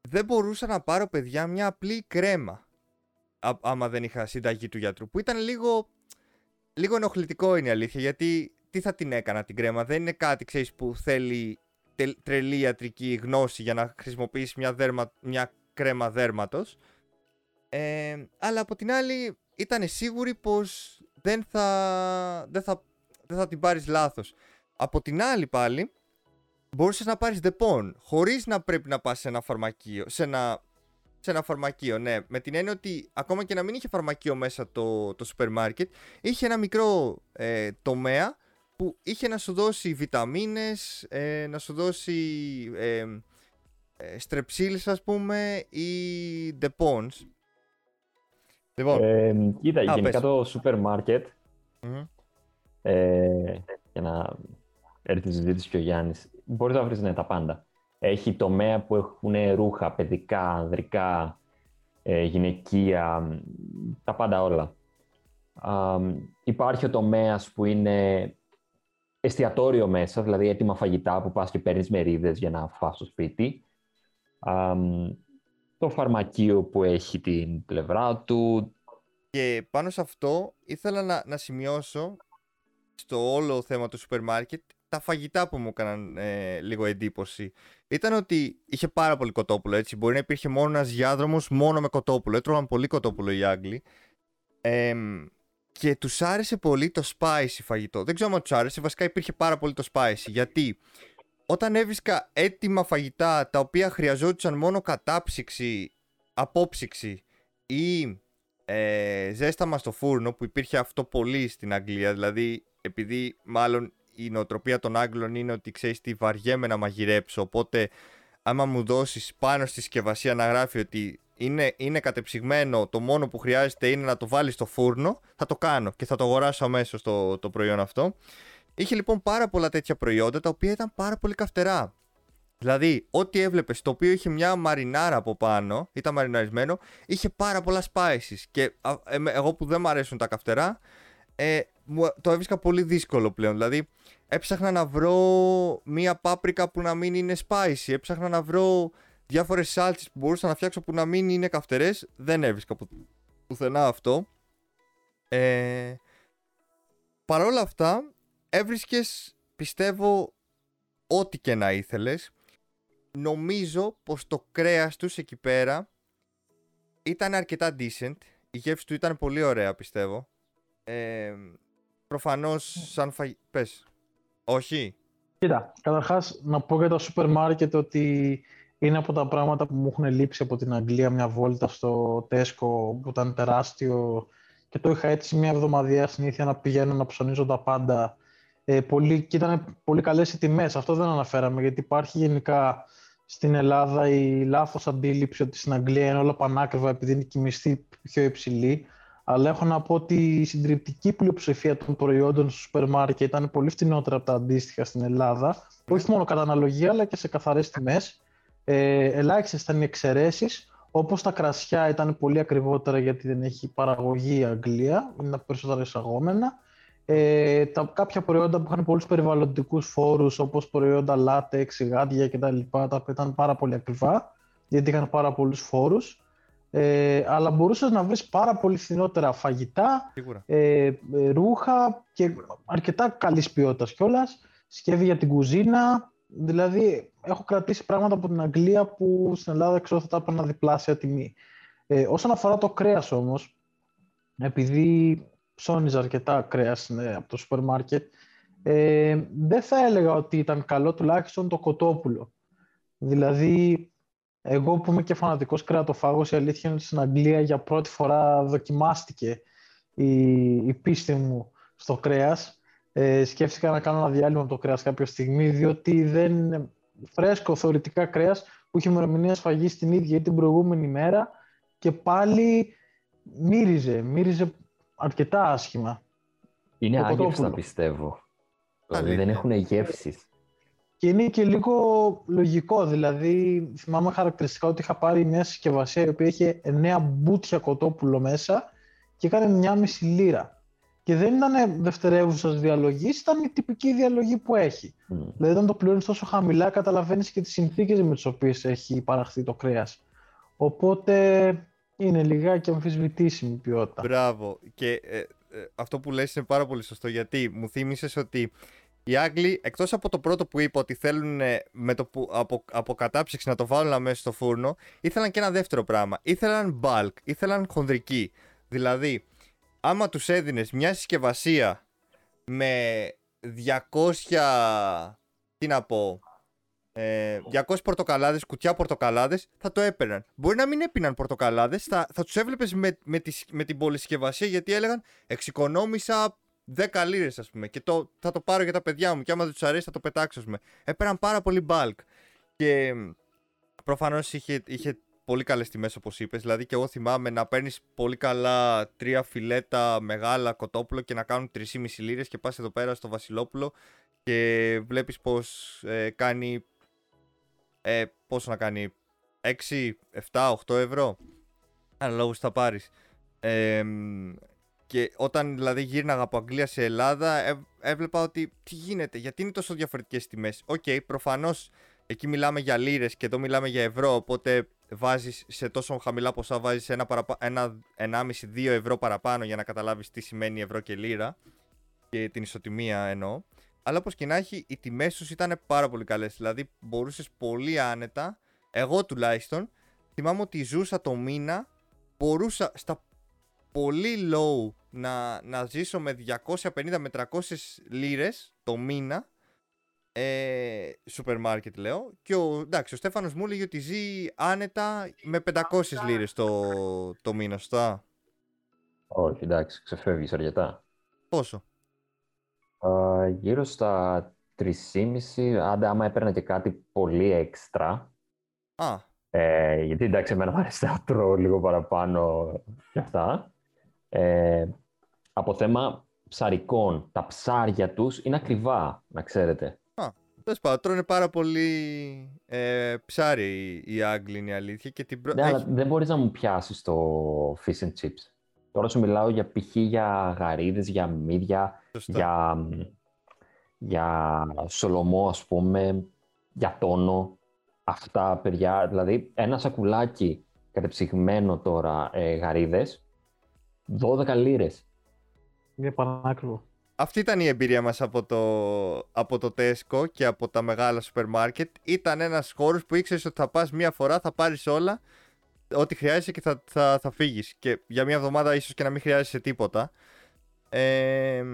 δεν μπορούσα να πάρω, παιδιά, μια απλή κρέμα α- άμα δεν είχα συνταγή του γιατρού, που ήταν λίγο, λίγο ενοχλητικό είναι η αλήθεια, γιατί τι θα την έκανα την κρέμα, δεν είναι κάτι, ξέρεις, που θέλει τε- τρελή ιατρική γνώση για να χρησιμοποιήσει μια, δέρμα, μια κρέμα δέρματος. Ε, αλλά από την άλλη ήταν σίγουροι πως δεν θα, δεν θα, δεν θα την πάρεις λάθος. Από την άλλη πάλι μπορούσες να πάρεις δεπών χωρίς να πρέπει να πας σε ένα φαρμακείο, σε ένα, σε ένα φαρμακείο, ναι. Με την έννοια ότι ακόμα και να μην είχε φαρμακείο μέσα το, το σούπερ μάρκετ, είχε ένα μικρό ε, τομέα που είχε να σου δώσει βιταμίνες, ε, να σου δώσει ε, ε, στρεψίλες ας πούμε ή ντεπόνς. Λοιπόν, Ε, κοίτα, Α, γενικά πες. το σούπερ μάρκετ, μμμ. ε, για να έρθει η συζήτηση και ο Γιάννης, μπορείς να βρεις ναι, τα πάντα. Έχει τομέα που έχουν ρούχα, παιδικά, ανδρικά, ε, γυναικεία, μ, τα πάντα όλα. Α, μ, υπάρχει ο τομέας που είναι εστιατόριο μέσα, δηλαδή έτοιμα φαγητά που πας και παίρνεις μερίδες για να φας στο σπίτι. Α, μ, το φαρμακείο που έχει την πλευρά του, Και πάνω σε αυτό ήθελα να, να σημειώσω στο όλο θέμα του σούπερ μάρκετ τα φαγητά που μου έκαναν ε, λίγο εντύπωση. Ήταν ότι είχε πάρα πολύ κοτόπουλο, έτσι. Μπορεί να υπήρχε μόνο ένας διάδρομος μόνο με κοτόπουλο. Έτρωγαν πολύ κοτόπουλο οι Άγγλοι. Εμ, και τους άρεσε πολύ το spicy φαγητό. Δεν ξέρω αν τους άρεσε, βασικά υπήρχε πάρα πολύ το spicy. Γιατί όταν έβρισκα έτοιμα φαγητά τα οποία χρειαζόντουσαν μόνο κατάψυξη, απόψυξη ή ε, ζέσταμα στο φούρνο που υπήρχε αυτό πολύ στην Αγγλία. Δηλαδή, επειδή μάλλον η νοοτροπία των Άγγλων είναι ότι ξέρεις τι βαριέμαι να μαγειρέψω. Οπότε, άμα μου δώσεις πάνω στη συσκευασία να γράφει ότι είναι, είναι κατεψυγμένο, το μόνο που χρειάζεται είναι να το βάλεις στο φούρνο, θα το κάνω και θα το αγοράσω αμέσως το, το προϊόν αυτό. Είχε λοιπόν πάρα πολλά τέτοια προϊόντα τα οποία ήταν πάρα πολύ καυτερά. Δηλαδή, ό,τι έβλεπες το οποίο είχε μια μαρινάρα από πάνω, ήταν μαριναρισμένο, είχε πάρα πολλά spices. Και α, εμέ- εγώ που δεν μου αρέσουν τα καυτερά, ε, μου, το έβρισκα πολύ δύσκολο πλέον. Δηλαδή, έψαχνα να βρω μία πάπρικα που να μην είναι spicy. Έψαχνα να βρω διάφορες σάλτσες που μπορούσα να φτιάξω που να μην είναι καυτερές. Δεν έβρισκα που, πουθενά αυτό. Ε, Παρ' όλα αυτά, έβρισκες, πιστεύω, ό,τι και να ήθελες. Νομίζω πως το κρέας τους εκεί πέρα ήταν αρκετά decent. Η γεύση του ήταν πολύ ωραία, πιστεύω. Ε, προφανώς, σαν φαγη... Πες. Όχι. Κοίτα, καταρχάς να πω για το σούπερ μάρκετ ότι είναι από τα πράγματα που μου έχουν λείψει από την Αγγλία μια βόλτα στο Tesco που ήταν τεράστιο και το είχα έτσι μια εβδομαδία συνήθεια να πηγαίνω να ψωνίζω τα πάντα. Ε, πολύ, και ήταν πολύ καλές οι τιμές. Αυτό δεν αναφέραμε γιατί υπάρχει γενικά στην Ελλάδα η λάθος αντίληψη ότι στην Αγγλία είναι όλα πανάκριβα επειδή είναι και η μισθή πιο υψηλή. Αλλά έχω να πω ότι η συντριπτική πλειοψηφία των προϊόντων στο σούπερ μάρκετ ήταν πολύ φτηνότερα από τα αντίστοιχα στην Ελλάδα. Όχι μόνο κατά αναλογία, αλλά και σε καθαρές τιμές. Ε, Ελάχιστες ήταν οι εξαιρέσεις. Όπως τα κρασιά ήταν πολύ ακριβότερα γιατί δεν έχει παραγωγή η Αγγλία, είναι περισσότερα εισαγόμενα. Ε, τα, κάποια προϊόντα που είχαν πολλούς περιβαλλοντικούς φόρους, όπως προϊόντα λάτεξ, γάντια κτλ., τα οποία ήταν πάρα πολύ ακριβά, γιατί είχαν πάρα πολλούς φόρους. Ε, αλλά μπορούσες να βρεις πάρα πολύ φθηνότερα φαγητά, Σίγουρα. ε, ε, ρούχα και αρκετά καλής ποιότητας κιόλας, σκεύη για την κουζίνα, δηλαδή έχω κρατήσει πράγματα από την Αγγλία που στην Ελλάδα ξέρω θα τα έπαιρνα διπλάσια τιμή. Ε, όσον αφορά το κρέας όμως, επειδή ψώνιζα αρκετά κρέας ε, από το σούπερ μάρκετ, ε, δεν θα έλεγα ότι ήταν καλό τουλάχιστον το κοτόπουλο. Δηλαδή, εγώ που είμαι και φανατικός κρεατοφάγος, η αλήθεια είναι ότι στην Αγγλία για πρώτη φορά δοκιμάστηκε η, η πίστη μου στο κρέας. Ε, σκέφτηκα να κάνω ένα διάλειμμα από το κρέας κάποια στιγμή, διότι δεν είναι φρέσκο θεωρητικά κρέας που έχει ημερομηνία σφαγής την ίδια ή την προηγούμενη μέρα και πάλι μύριζε, μύριζε αρκετά άσχημα. Είναι Το άγευστα, κοτόπουλο. πιστεύω. Δηλαδή δεν Αλήθεια. έχουν γεύσεις. Και είναι και λίγο λογικό, δηλαδή θυμάμαι χαρακτηριστικά ότι είχα πάρει μια συσκευασία η οποία είχε 9 μπούτια κοτόπουλο μέσα και έκανε μια μισή λίρα. Και δεν ήταν δευτερεύουσας διαλογής, ήταν η τυπική διαλογή που έχει. Μμ. Δηλαδή, όταν το πληρώνεις τόσο χαμηλά, καταλαβαίνεις και τις συνθήκες με τις οποίες έχει παραχθεί το κρέας. Οπότε είναι λιγάκι αμφισβητήσιμη η ποιότητα. Μπράβο. Και ε, ε, αυτό που λες είναι πάρα πολύ σωστό γιατί μου θύμισες ότι οι Άγγλοι, εκτός από το πρώτο που είπα ότι θέλουν ε, με το που, από, από κατάψυξη να το βάλουν αμέσως στο φούρνο, ήθελαν και ένα δεύτερο πράγμα. Ήθελαν bulk, ήθελαν χονδρική. Δηλαδή, άμα τους έδινες μια συσκευασία με 200, τι να πω, ε, 200 πορτοκαλάδες, κουτιά πορτοκαλάδες, θα το έπαιρναν. Μπορεί να μην έπιναν πορτοκαλάδες, θα, θα τους έβλεπες με, με, τη, με την πολυσκευασία γιατί έλεγαν Εξοικονόμησα 10 λίρες, ας πούμε, και το, θα το πάρω για τα παιδιά μου. Και άμα δεν τους αρέσει, θα το πετάξω, ας πούμε. Έπαιρναν πάρα πολύ bulk. Και προφανώς είχε, είχε πολύ καλές τιμές, όπως είπες. Δηλαδή, και εγώ θυμάμαι να παίρνεις πολύ καλά τρία φιλέτα μεγάλα κοτόπουλο και να κάνουν 3,5 λίρες και πας εδώ πέρα στο Βασιλόπουλο και βλέπεις πως ε, κάνει ε, πόσο να κάνει 6, 7, 8 ευρώ αναλόγως θα πάρεις ε, μ, και όταν δηλαδή γύρναγα από Αγγλία σε Ελλάδα ε, έβλεπα ότι τι γίνεται, γιατί είναι τόσο διαφορετικές τιμές οκ, προφανώς εκεί μιλάμε για λίρες και εδώ μιλάμε για ευρώ οπότε βάζεις σε τόσο χαμηλά ποσά βάζεις ένα, παραπα... ένα 1,5-2 ευρώ παραπάνω για να καταλάβεις τι σημαίνει ευρώ και λίρα και την ισοτιμία εννοώ αλλά όπως και να έχει, οι τιμές τους ήταν πάρα πολύ καλές. Δηλαδή, μπορούσες πολύ άνετα, εγώ τουλάχιστον, θυμάμαι ότι ζούσα το μήνα, μπορούσα στα πολύ low να, να ζήσω με 250 με 300 λίρες το μήνα, ε, σούπερ μάρκετ λέω, και ο, εντάξει, ο Στέφανος μου έλεγε ότι ζει άνετα με 500 λίρες το, το μήνα, σωστά; Όχι, εντάξει, ξεφεύγεις αρκετά. Πόσο; Α, γύρω στα 3,5, άντε άμα έπαιρνα και κάτι πολύ έξτρα. Α, Ε, γιατί εντάξει, εμένα μου αρέσει να τρώω λίγο παραπάνω και αυτά. Ε, από θέμα ψαρικών, τα ψάρια τους είναι ακριβά, να ξέρετε. Τέλο πάντων, τρώνε πάρα πολύ ε, ψάρι οι, οι Άγγλοι, είναι η αλήθεια. Και την προ... Ναι, αλλά έχει- δεν μπορείς να μου πιάσεις το fish and chips. Τώρα σου μιλάω για π.χ. για γαρίδες, για μύδια, Σωστά. για, για σολομό ας πούμε, για τόνο. Αυτά, παιδιά, δηλαδή ένα σακουλάκι κατεψυγμένο τώρα ε, γαρίδες, 12 λίρες. Είναι πανάκριβο. Αυτή ήταν η εμπειρία μας από το, από το Tesco και από τα μεγάλα σούπερ μάρκετ. Ήταν ένας χώρος που ήξερες ότι θα πας μία φορά, θα πάρεις όλα, ό,τι χρειάζεσαι και θα, θα, θα φύγεις. Και για μία εβδομάδα ίσως και να μην χρειάζεσαι τίποτα. Ε,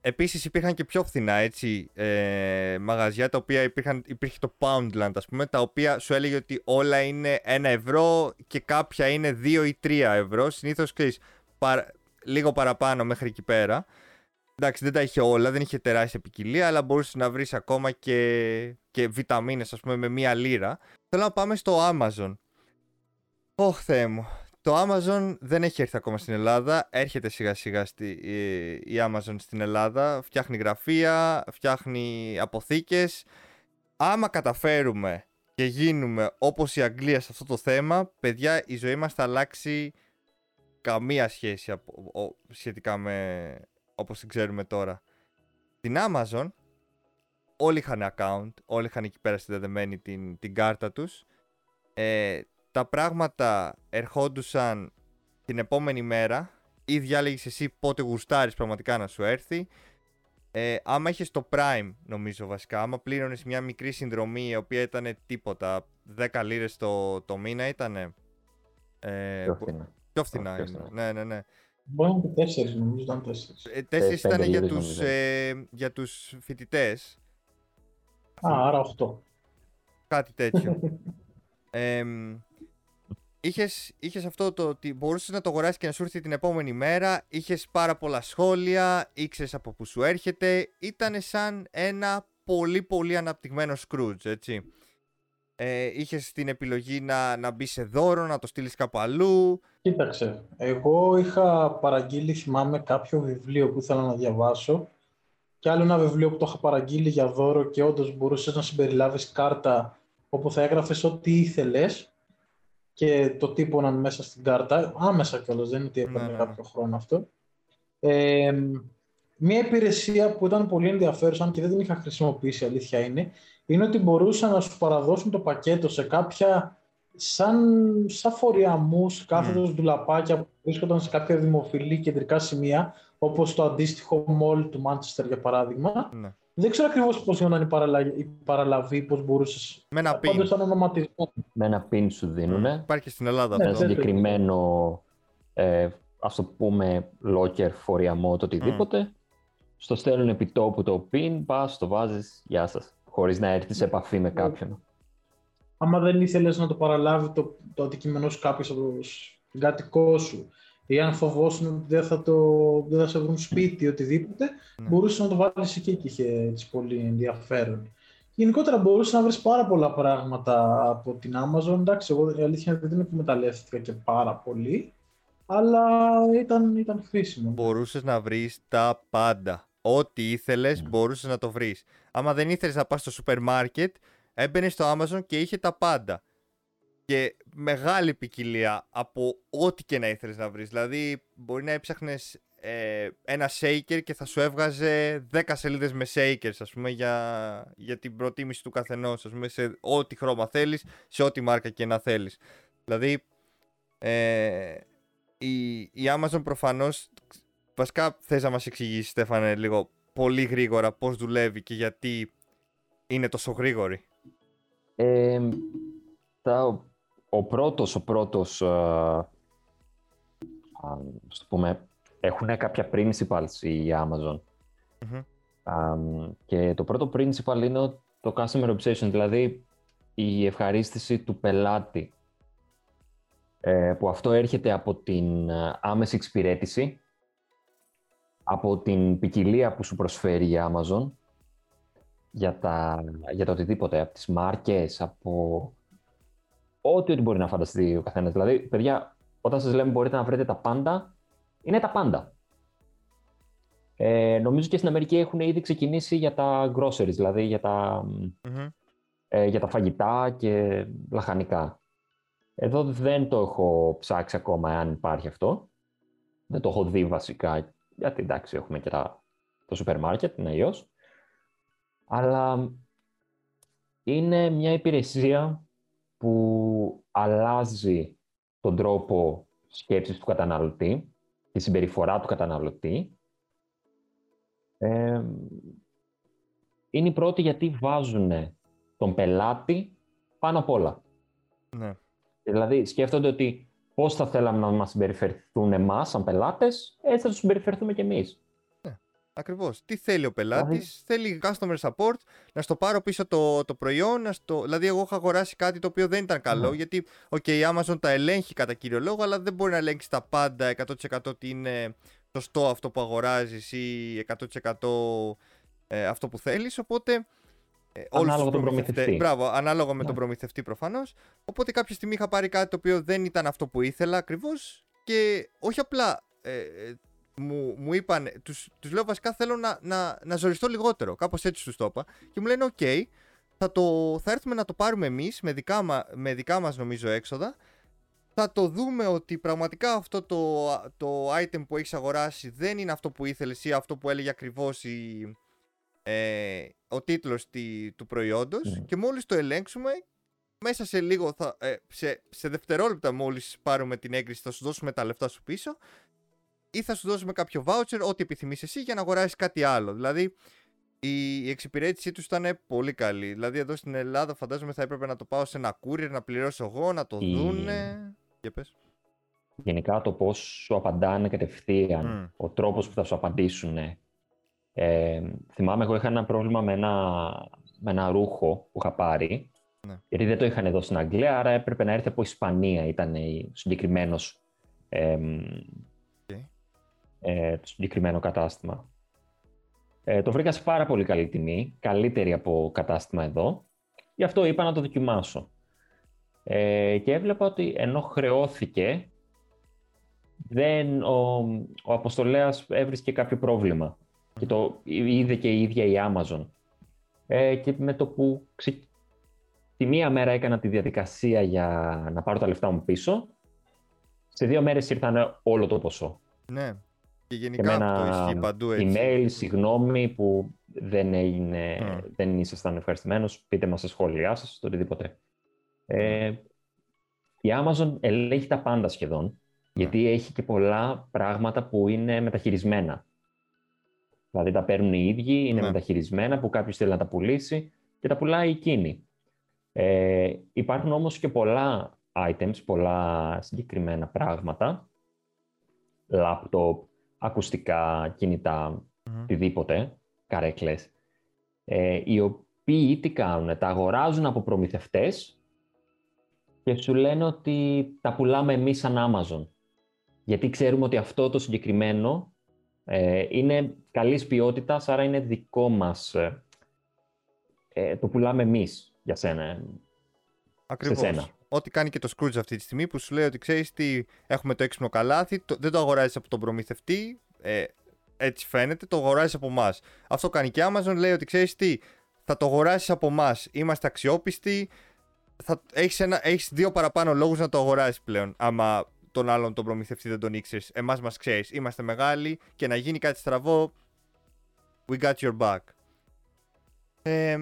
επίσης υπήρχαν και πιο φθηνά έτσι, ε, μαγαζιά τα οποία υπήρχαν, υπήρχε το Poundland ας πούμε τα οποία σου έλεγε ότι όλα είναι 1 ευρώ και κάποια είναι 2 ή 3 ευρώ συνήθως ξέρεις παρα- λίγο παραπάνω μέχρι εκεί πέρα εντάξει δεν τα είχε όλα δεν είχε τεράστια ποικιλία αλλά μπορούσες να βρεις ακόμα και, και βιταμίνες ας πούμε με μία λίρα θέλω να πάμε στο Amazon Ωχ Θεέ μου το Amazon δεν έχει έρθει ακόμα στην Ελλάδα. Έρχεται σιγά σιγά στη, η, η Amazon στην Ελλάδα. Φτιάχνει γραφεία, φτιάχνει αποθήκες. Άμα καταφέρουμε και γίνουμε όπως η Αγγλία σε αυτό το θέμα, παιδιά, η ζωή μας θα αλλάξει καμία σχέση από, ο- σχετικά με όπως την ξέρουμε τώρα. Στην Amazon όλοι είχαν account, όλοι είχαν εκεί πέρα συνδεδεμένη την, την κάρτα τους. Ε, τα πράγματα ερχόντουσαν την επόμενη μέρα ή διάλεγες εσύ πότε γουστάρεις πραγματικά να σου έρθει. Ε, άμα είχες το Prime, νομίζω βασικά, άμα πλήρωνες μια μικρή συνδρομή η οποία ήταν τίποτα, 10 λίρες το, το μήνα ήταν. Ε, Πιο φθηνά. Πιο φθηνά πιο είναι. φθηνά. Ναι, ναι, ναι. Μπορεί να είναι και τέσσερις, νομίζω ήταν τέσσερις. Ε, τέσσερις πέντε ήταν για λίρες, τους, νομίζω. ε, για τους φοιτητές. Α, άρα 8. Κάτι τέτοιο. ε, είχες, είχες αυτό το ότι μπορούσες να το αγοράσεις και να σου έρθει την επόμενη μέρα. Είχες πάρα πολλά σχόλια, ήξερες από που σου έρχεται. Ήταν σαν ένα πολύ πολύ αναπτυγμένο Scrooge, έτσι. Ε, είχες την επιλογή να, να μπεις σε δώρο, να το στείλεις κάπου αλλού. Κοίταξε, εγώ είχα παραγγείλει, θυμάμαι, κάποιο βιβλίο που ήθελα να διαβάσω και άλλο ένα βιβλίο που το είχα παραγγείλει για δώρο και όντως μπορούσες να συμπεριλάβεις κάρτα όπου θα έγραφες ό,τι ήθελες και το τύπωναν μέσα στην κάρτα, άμεσα κιόλας, δεν είναι ότι έπαιρνε Ναι, ναι, ναι. κάποιο χρόνο αυτό. Ε, μία υπηρεσία που ήταν πολύ ενδιαφέρουσα και δεν την είχα χρησιμοποιήσει, η αλήθεια είναι, είναι ότι μπορούσαν να σου παραδώσουν το πακέτο σε κάποια σαν, σαν φοριαμούς, κάθετος ντουλαπάκια που βρίσκονταν σε κάποια δημοφιλή κεντρικά σημεία, όπως το αντίστοιχο mall του Manchester για παράδειγμα. Ναι. Δεν ξέρω ακριβώς πώς γινόταν η, παραλα... η παραλαβή, πώς μπορούσες... Με ένα Πάντως pin. ήταν ονοματισμό. Με ένα pin σου δίνουνε. Υπάρχει και στην Ελλάδα Ναι, ένα αυτό. δεν- συγκεκριμένο, ε, ας το πούμε, locker, φοριαμό, το οτιδήποτε. Στο στέλνουν επί τόπου το pin, πας, το βάζεις, γεια σας. Χωρίς να έρθεις σε επαφή με κάποιον. Άμα δεν ήθελες να το παραλάβει το, το αντικείμενό σου κάποιος από το συγκάτοικό σου ή αν φοβόσουν ότι δεν θα, το, δεν θα σε βρουν σπίτι ή οτιδήποτε, Ναι. μπορούσες να το βάλεις εκεί και είχε έτσι πολύ ενδιαφέρον. Γενικότερα μπορούσες να βρεις πάρα πολλά πράγματα από την Amazon. Εντάξει, εγώ η αλήθεια είναι ότι δεν εκμεταλλεύτηκα και πάρα πολύ, αλλά ήταν, ήταν χρήσιμο. μπορούσες να βρεις τα πάντα. Ό,τι ήθελες Ναι. μπορούσες να το βρεις. Άμα δεν ήθελες να πας στο σούπερ μάρκετ, έμπαινες στο Amazon και είχε τα πάντα. Και μεγάλη ποικιλία από ό,τι και να ήθελες να βρεις. Δηλαδή, μπορεί να έψαχνες ε, ένα shaker και θα σου έβγαζε 10 σελίδες με shakers, ας πούμε, για, για την προτίμηση του καθενός, ας πούμε, σε ό,τι χρώμα θέλεις, σε ό,τι μάρκα και να θέλεις. Δηλαδή, ε, η, η Amazon προφανώς Βασικά θες να μας εξηγήσεις Στέφανε λίγο πολύ γρήγορα πώς δουλεύει και γιατί είναι τόσο γρήγορη. Ε, τα, ο πρώτος, ο πρώτος, ε, α, ας το πούμε, έχουν κάποια principles η Amazon. Μμμ. Α, και το πρώτο principle είναι το customer obsession, δηλαδή η ευχαρίστηση του πελάτη. Ε, που αυτό έρχεται από την ε, άμεση εξυπηρέτηση, από την ποικιλία που σου προσφέρει η Amazon, για τα, για το οτιδήποτε, από τις μάρκες, από ό,τι, ό,τι μπορεί να φανταστεί ο καθένας. Δηλαδή, παιδιά, όταν σας λέμε μπορείτε να βρείτε τα πάντα, είναι τα πάντα. Ε, νομίζω και στην Αμερική έχουν ήδη ξεκινήσει για τα groceries, δηλαδή για τα, Μμμ. ε, για τα φαγητά και λαχανικά. Εδώ δεν το έχω ψάξει ακόμα αν υπάρχει αυτό. Δεν το έχω δει βασικά, γιατί εντάξει έχουμε και τα, το σούπερ μάρκετ, είναι αλλιώς. Αλλά είναι μια υπηρεσία που αλλάζει τον τρόπο σκέψης του καταναλωτή, τη συμπεριφορά του καταναλωτή. Ε, είναι η πρώτη γιατί βάζουν τον πελάτη πάνω απ' όλα. Ναι. Δηλαδή σκέφτονται ότι πώς θα θέλαμε να μας συμπεριφερθούν εμάς σαν πελάτες, έτσι θα τους συμπεριφερθούμε κι εμείς. Ακριβώς. Τι θέλει ο πελάτης, θέλει customer support, να στο πάρω πίσω το, το προϊόν, να στο... δηλαδή εγώ είχα αγοράσει κάτι το οποίο δεν ήταν καλό, Ναι. γιατί οκ, η Amazon τα ελέγχει κατά κύριο λόγο, αλλά δεν μπορεί να ελέγξει τα πάντα 100% ότι είναι σωστό αυτό που αγοράζεις ή 100% ε, αυτό που θέλεις, οπότε... Ε, όλους Ανάλογα τους τον προμηθευτές- προμηθευτή. Μπράβο, ανάλογα με Ναι. τον προμηθευτή προφανώς. Οπότε κάποια στιγμή είχα πάρει κάτι το οποίο δεν ήταν αυτό που ήθελα ακριβώς και όχι απλά ε, ε, μου, μου είπαν, τους, τους λέω βασικά θέλω να, να, να ζοριστώ λιγότερο, κάπως έτσι τους το είπα. Και μου λένε οκ, θα, το, θα έρθουμε να το πάρουμε εμείς με δικά, μα, με δικά μας νομίζω έξοδα. Θα το δούμε ότι πραγματικά αυτό το, το item που έχεις αγοράσει δεν είναι αυτό που ήθελες ή αυτό που έλεγε ακριβώς η, ε, ο τίτλος τη, του προϊόντος Ναι. και μόλις το ελέγξουμε μέσα σε λίγο, θα, ε, σε, σε δευτερόλεπτα μόλις πάρουμε την έγκριση θα σου δώσουμε τα λεφτά σου πίσω ή θα σου δώσουμε κάποιο voucher, ό,τι επιθυμείς εσύ για να αγοράσεις κάτι άλλο. Δηλαδή η, η εξυπηρέτησή τους ήταν πολύ καλή. Δηλαδή εδώ στην Ελλάδα φαντάζομαι θα έπρεπε να το πάω σε ένα courier, να πληρώσω εγώ, να το Η- δούνε. Για πες. Γενικά το πώς σου απαντάνε κατευθείαν, Μμ. ο τρόπος που θα σου απαντήσουν. Ε, θυμάμαι εγώ είχα ένα πρόβλημα με ένα, με ένα ρούχο που είχα πάρει, Ναι. γιατί δεν το είχαν εδώ στην Αγγλία, άρα έπρεπε να έρθει από Ισπανία, ήταν ο συγκεκριμένος, ε, Οκ. Ε, το συγκεκριμένο κατάστημα. Ε, το βρήκα σε πάρα πολύ καλή τιμή, καλύτερη από κατάστημα εδώ, γι' αυτό είπα να το δοκιμάσω. Ε, και έβλεπα ότι ενώ χρεώθηκε, δεν, ο, ο αποστολέας έβρισκε κάποιο πρόβλημα. Και το είδε και η ίδια η Amazon. Ε, και με το που ξε... τη μία μέρα έκανα τη διαδικασία για να πάρω τα λεφτά μου πίσω, σε δύο μέρες ήρθαν όλο το ποσό. Ναι. Και Και γενικά με αυτό ένα ισχύει παντού έτσι. email, συγγνώμη που δεν, έγινε, Μμ. δεν ήσασταν ευχαριστημένος, πείτε μας στα σχόλιά σας, το οτιδήποτε. Ε, η Amazon ελέγχει τα πάντα σχεδόν, γιατί έχει και πολλά πράγματα που είναι μεταχειρισμένα. Δηλαδή τα παίρνουν οι ίδιοι, είναι Ναι. μεταχειρισμένα που κάποιος θέλει να τα πουλήσει και τα πουλάει εκείνη. Ε, υπάρχουν όμως και πολλά items, πολλά συγκεκριμένα πράγματα, laptop, ακουστικά, κινητά, Μμμ. οτιδήποτε, καρέκλες, ε, οι οποίοι τι κάνουν, τα αγοράζουν από προμηθευτές και σου λένε ότι τα πουλάμε εμείς σαν Amazon. Γιατί ξέρουμε ότι αυτό το συγκεκριμένο ε, είναι καλής ποιότητας, άρα είναι δικό μας. ε, ε, το πουλάμε εμείς για σένα. ε. Ακριβώς. σένα. Ό,τι κάνει και το Scrooge αυτή τη στιγμή που σου λέει ότι ξέρεις τι, έχουμε το έξυπνο καλάθι, το- δεν το αγοράζεις από τον προμηθευτή, ε, έτσι φαίνεται, το αγοράζεις από εμάς. Αυτό κάνει και η Amazon, λέει ότι ξέρεις τι, θα το αγοράσεις από εμάς. Είμαστε αξιόπιστοι. Θα, έχεις, ένα, έχεις δύο παραπάνω λόγους να το αγοράσεις πλέον. Άμα τον άλλον τον προμηθευτή δεν τον ήξερες. Εμάς μας ξέρεις. Είμαστε μεγάλοι και να γίνει κάτι στραβό. We got your back. Ε,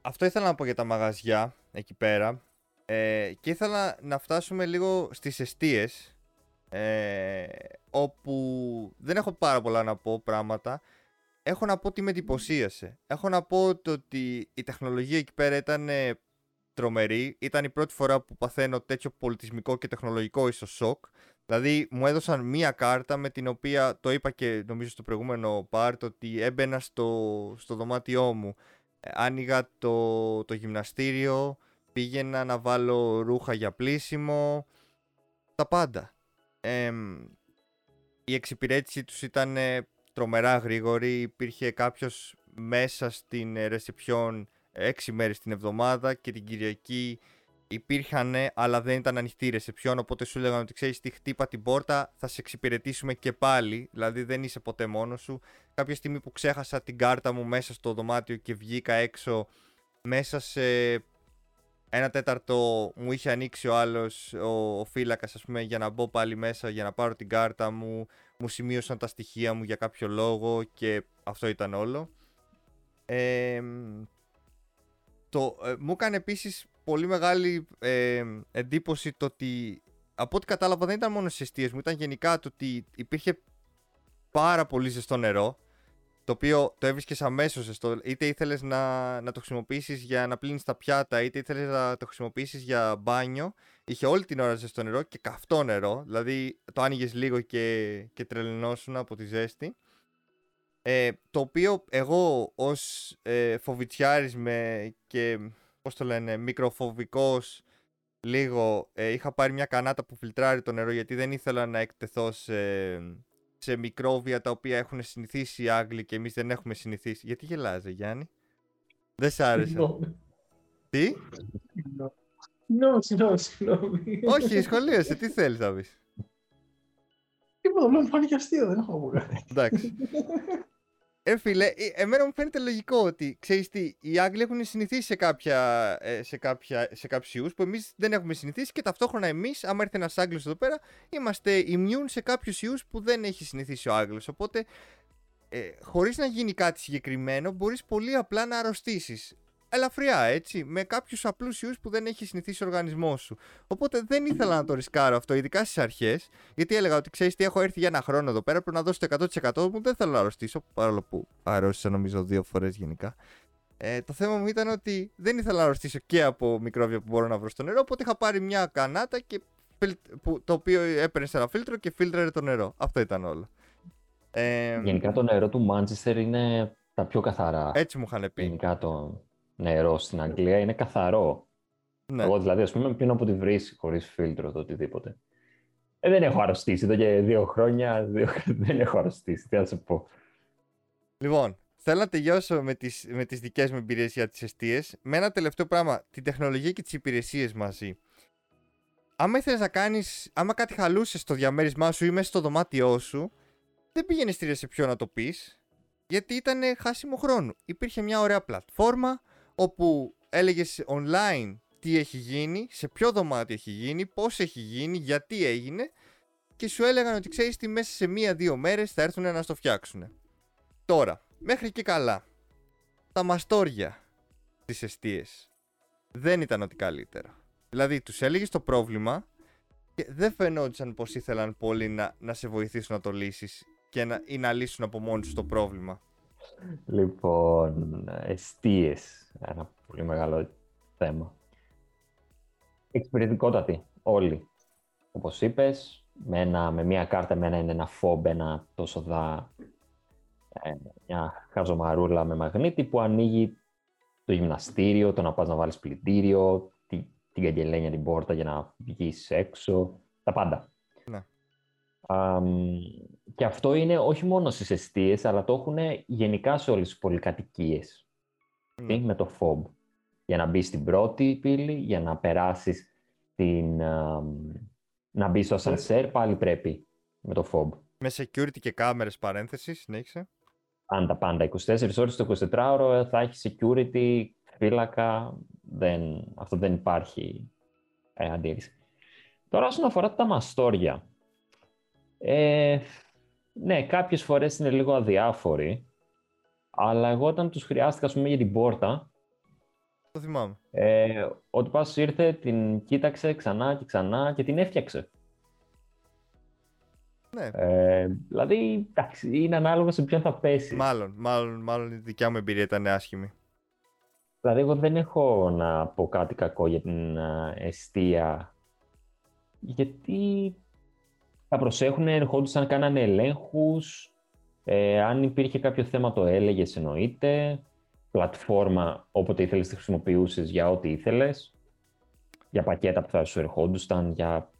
αυτό ήθελα να πω για τα μαγαζιά εκεί πέρα. Ε, και ήθελα να φτάσουμε λίγο στις εστίες ε, όπου δεν έχω πάρα πολλά να πω πράγματα. Έχω να πω ότι με εντυπωσίασε. Έχω να πω το ότι η τεχνολογία εκεί πέρα ήταν ε, τρομερή. Ήταν η πρώτη φορά που παθαίνω τέτοιο πολιτισμικό και τεχνολογικό ίσως σοκ. Δηλαδή μου έδωσαν μία κάρτα με την οποία το είπα και νομίζω στο προηγούμενο part ότι έμπαινα στο, στο δωμάτιό μου. Ε, άνοιγα το, το γυμναστήριο, πήγαινα να βάλω ρούχα για πλήσιμο, τα πάντα. Εμ, η εξυπηρέτησή τους ήταν ε, τρομερά γρήγορη, υπήρχε κάποιος μέσα στην ε, ρεσεψιόν έξι μέρες την εβδομάδα και την Κυριακή υπήρχαν αλλά δεν ήταν ανοιχτή η ρεσεψιόν οπότε σου λέγανε ότι ξέρεις τι χτύπα την πόρτα θα σε εξυπηρετήσουμε και πάλι δηλαδή δεν είσαι ποτέ μόνος σου. Κάποια στιγμή που ξέχασα την κάρτα μου μέσα στο δωμάτιο και βγήκα έξω μέσα σε ένα τέταρτο μου είχε ανοίξει ο άλλος ο, ο φύλακας ας πούμε για να μπω πάλι μέσα για να πάρω την κάρτα μου μου σημείωσαν τα στοιχεία μου για κάποιο λόγο και αυτό ήταν όλο. Ε, το, ε, μου έκανε επίσης πολύ μεγάλη ε, εντύπωση το ότι από ό,τι κατάλαβα δεν ήταν μόνο στις αιστείες μου, ήταν γενικά το ότι υπήρχε πάρα πολύ ζεστό νερό το οποίο το έβρισκες αμέσως ζεστό. Είτε ήθελες να, να το χρησιμοποιήσεις για να πλύνεις τα πιάτα, είτε ήθελες να το χρησιμοποιήσεις για μπάνιο. Είχε όλη την ώρα ζεστό νερό και καυτό νερό. Δηλαδή το άνοιγες λίγο και, και τρελνόσουν από τη ζέστη. Ε, το οποίο εγώ ως ε, φοβητσιάρης με και πώς το λένε μικροφοβικός λίγο ε, είχα πάρει μια κανάτα που φιλτράρει το νερό γιατί δεν ήθελα να εκτεθώ σε, σε μικρόβια τα οποία έχουν συνηθίσει οι Άγγλοι και εμείς δεν έχουμε συνηθίσει. Γιατί γελάζε Γιάννη; Δεν σ' άρεσε. Τι; Συγγνώμη, συγγνώμη, συγγνώμη. Όχι, σχολίασε. Τι θέλεις να πεις; Τίποτα, απλά μου φάνηκε αστείο, δεν έχω να πω κάτι. Εντάξει. Ε, φίλε, ε, εμένα μου φαίνεται λογικό ότι ξέρεις τι, οι Άγγλοι έχουν συνηθίσει σε, κάποια, ε, σε, κάποια, σε κάποιους ιούς που εμείς δεν έχουμε συνηθίσει και ταυτόχρονα εμείς, άμα έρθει ένας Άγγλος εδώ πέρα, είμαστε immune σε κάποιους ιούς που δεν έχει συνηθίσει ο Άγγλος. Οπότε, ε, χωρίς να γίνει κάτι συγκεκριμένο, μπορείς πολύ απλά να αρρωστήσεις. Ελαφριά έτσι, με κάποιους απλούς ιούς που δεν έχει συνηθίσει ο οργανισμός σου. Οπότε δεν ήθελα να το ρισκάρω αυτό, ειδικά στις αρχές, γιατί έλεγα ότι ξέρεις τι, έχω έρθει για ένα χρόνο εδώ πέρα, πρέπει να δώσω το 100% μου, δεν θέλω να αρρωστήσω. Παρόλο που αρρώστησα νομίζω δύο φορές γενικά. Ε, το θέμα μου ήταν ότι δεν ήθελα να αρρωστήσω και από μικρόβια που μπορώ να βρω στο νερό, οπότε είχα πάρει μια κανάτα και, που, το οποίο έπαιρνες σε ένα φίλτρο και φίλτραρε το νερό. Αυτό ήταν όλο. Ε, Γενικά το νερό του Μάντσεστερ είναι τα πιο καθαρά. Έτσι μου είχαν πει. Γενικά το νερό στην Αγγλία είναι καθαρό. Ναι. Εγώ δηλαδή, ας πούμε, πίνω από τη βρύση χωρίς φίλτρο το οτιδήποτε. Ε, δεν έχω αρρωστήσει εδώ και δύο χρόνια. Δύο... δεν έχω αρρωστήσει. Τι να σου πω. Λοιπόν, θέλω να τελειώσω με τις, με τις δικές μου εμπειρίες για τις αιστείες με ένα τελευταίο πράγμα, την τεχνολογία και τις υπηρεσίες μαζί. Άμα ήθελες να κάνεις, άμα κάτι χαλούσες στο διαμέρισμά σου ή μέσα στο δωμάτιό σου, δεν πήγαινε στη ρεσεπιό να το πεις, γιατί ήταν χάσιμο χρόνο. Υπήρχε μια ωραία πλατφόρμα όπου έλεγες online τι έχει γίνει, σε ποιο δωμάτιο έχει γίνει, πώς έχει γίνει, γιατί έγινε και σου έλεγαν ότι ξέρεις τι μέσα σε μία-δύο μέρες θα έρθουν να στο φτιάξουν. Τώρα, μέχρι και καλά, τα μαστόρια τις αιστείες δεν ήταν ότι καλύτερα. Δηλαδή, τους έλεγες το πρόβλημα και δεν φαινόντουσαν πως ήθελαν πολύ να, να σε βοηθήσουν να το λύσεις και να, ή να λύσουν από μόνοι τους το πρόβλημα. Λοιπόν, αιστείες. Ένα πολύ μεγάλο θέμα. Εξυπηρετικότατη, όλοι. Όπως είπες, με, με μια κάρτα εμένα είναι ένα φόμπ, ένα τόσο δα, ε, μια χαζομαρούλα με μαγνήτη που ανοίγει το γυμναστήριο, το να πας να βάλεις πλυντήριο, την, την καγκελένια την πόρτα για να βγεις έξω, τα πάντα. Ναι. και αυτό είναι όχι μόνο στις αιστείες, αλλά το έχουν γενικά σε όλες τις πολυκατοικίες. Ναι. Με το FOB. Για να μπει στην πρώτη πύλη, για να περάσεις την... να μπεις στο ασανσέρ, πάλι πρέπει με το FOB. Με security και κάμερες παρένθεσης, συνέχισε. Πάντα, πάντα. 24 ώρες το 24ωρο θα έχεις security, φύλακα. Δεν, αυτό δεν υπάρχει ε, αντίρρηση. Τώρα, όσον αφορά τα μαστόρια. Ε, ναι, κάποιες φορές είναι λίγο αδιάφοροι. Αλλά εγώ όταν τους χρειάστηκα, ας πούμε, για την πόρτα, το θυμάμαι. Ε, ο τυπάς ήρθε, την κοίταξε ξανά και ξανά και την έφτιαξε. Ναι. Ε, δηλαδή, εντάξει, είναι ανάλογα σε ποιον θα πέσει. Μάλλον, μάλλον, μάλλον η δικιά μου εμπειρία ήταν άσχημη. Δηλαδή, εγώ δεν έχω να πω κάτι κακό για την αιστεία. Γιατί θα προσέχουν, ερχόντουσαν, κάνανε ελέγχους. Ε, αν υπήρχε κάποιο θέμα το έλεγες εννοείται. Πλατφόρμα όποτε ήθελες τη χρησιμοποιούσες για ό,τι ήθελες. Για πακέτα που θα σου ερχόντουσαν, για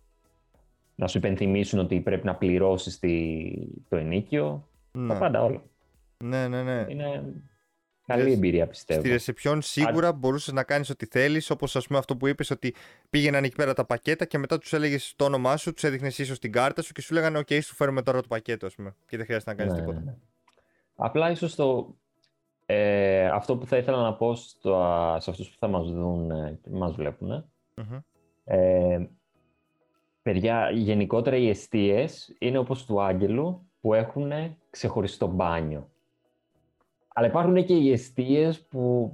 να σου υπενθυμίσουν ότι πρέπει να πληρώσεις το ενίκιο. Ναι. Τα πάντα όλα. Ναι, ναι, ναι. Είναι καλή εμπειρία πιστεύω. Στη ρεσεπιόν σίγουρα Α... μπορούσες να κάνεις ό,τι θέλεις, όπως ας πούμε αυτό που είπες ότι πήγαιναν εκεί πέρα τα πακέτα και μετά τους έλεγες το όνομά σου, τους έδειχνες ίσως την κάρτα σου και σου λέγανε: OK, σου φέρουμε τώρα το πακέτο, ας πούμε. Και δεν χρειάζεται να κάνεις ναι, τίποτα. Ναι. Απλά ίσως το. Ε, αυτό που θα ήθελα να πω στο, σε αυτούς που θα μας δουν και μας βλέπουν mm-hmm. ε, Παιδιά, γενικότερα οι αιστείες είναι όπως του Άγγελου που έχουν ξεχωριστό μπάνιο. Αλλά υπάρχουν και οι αιστείες που,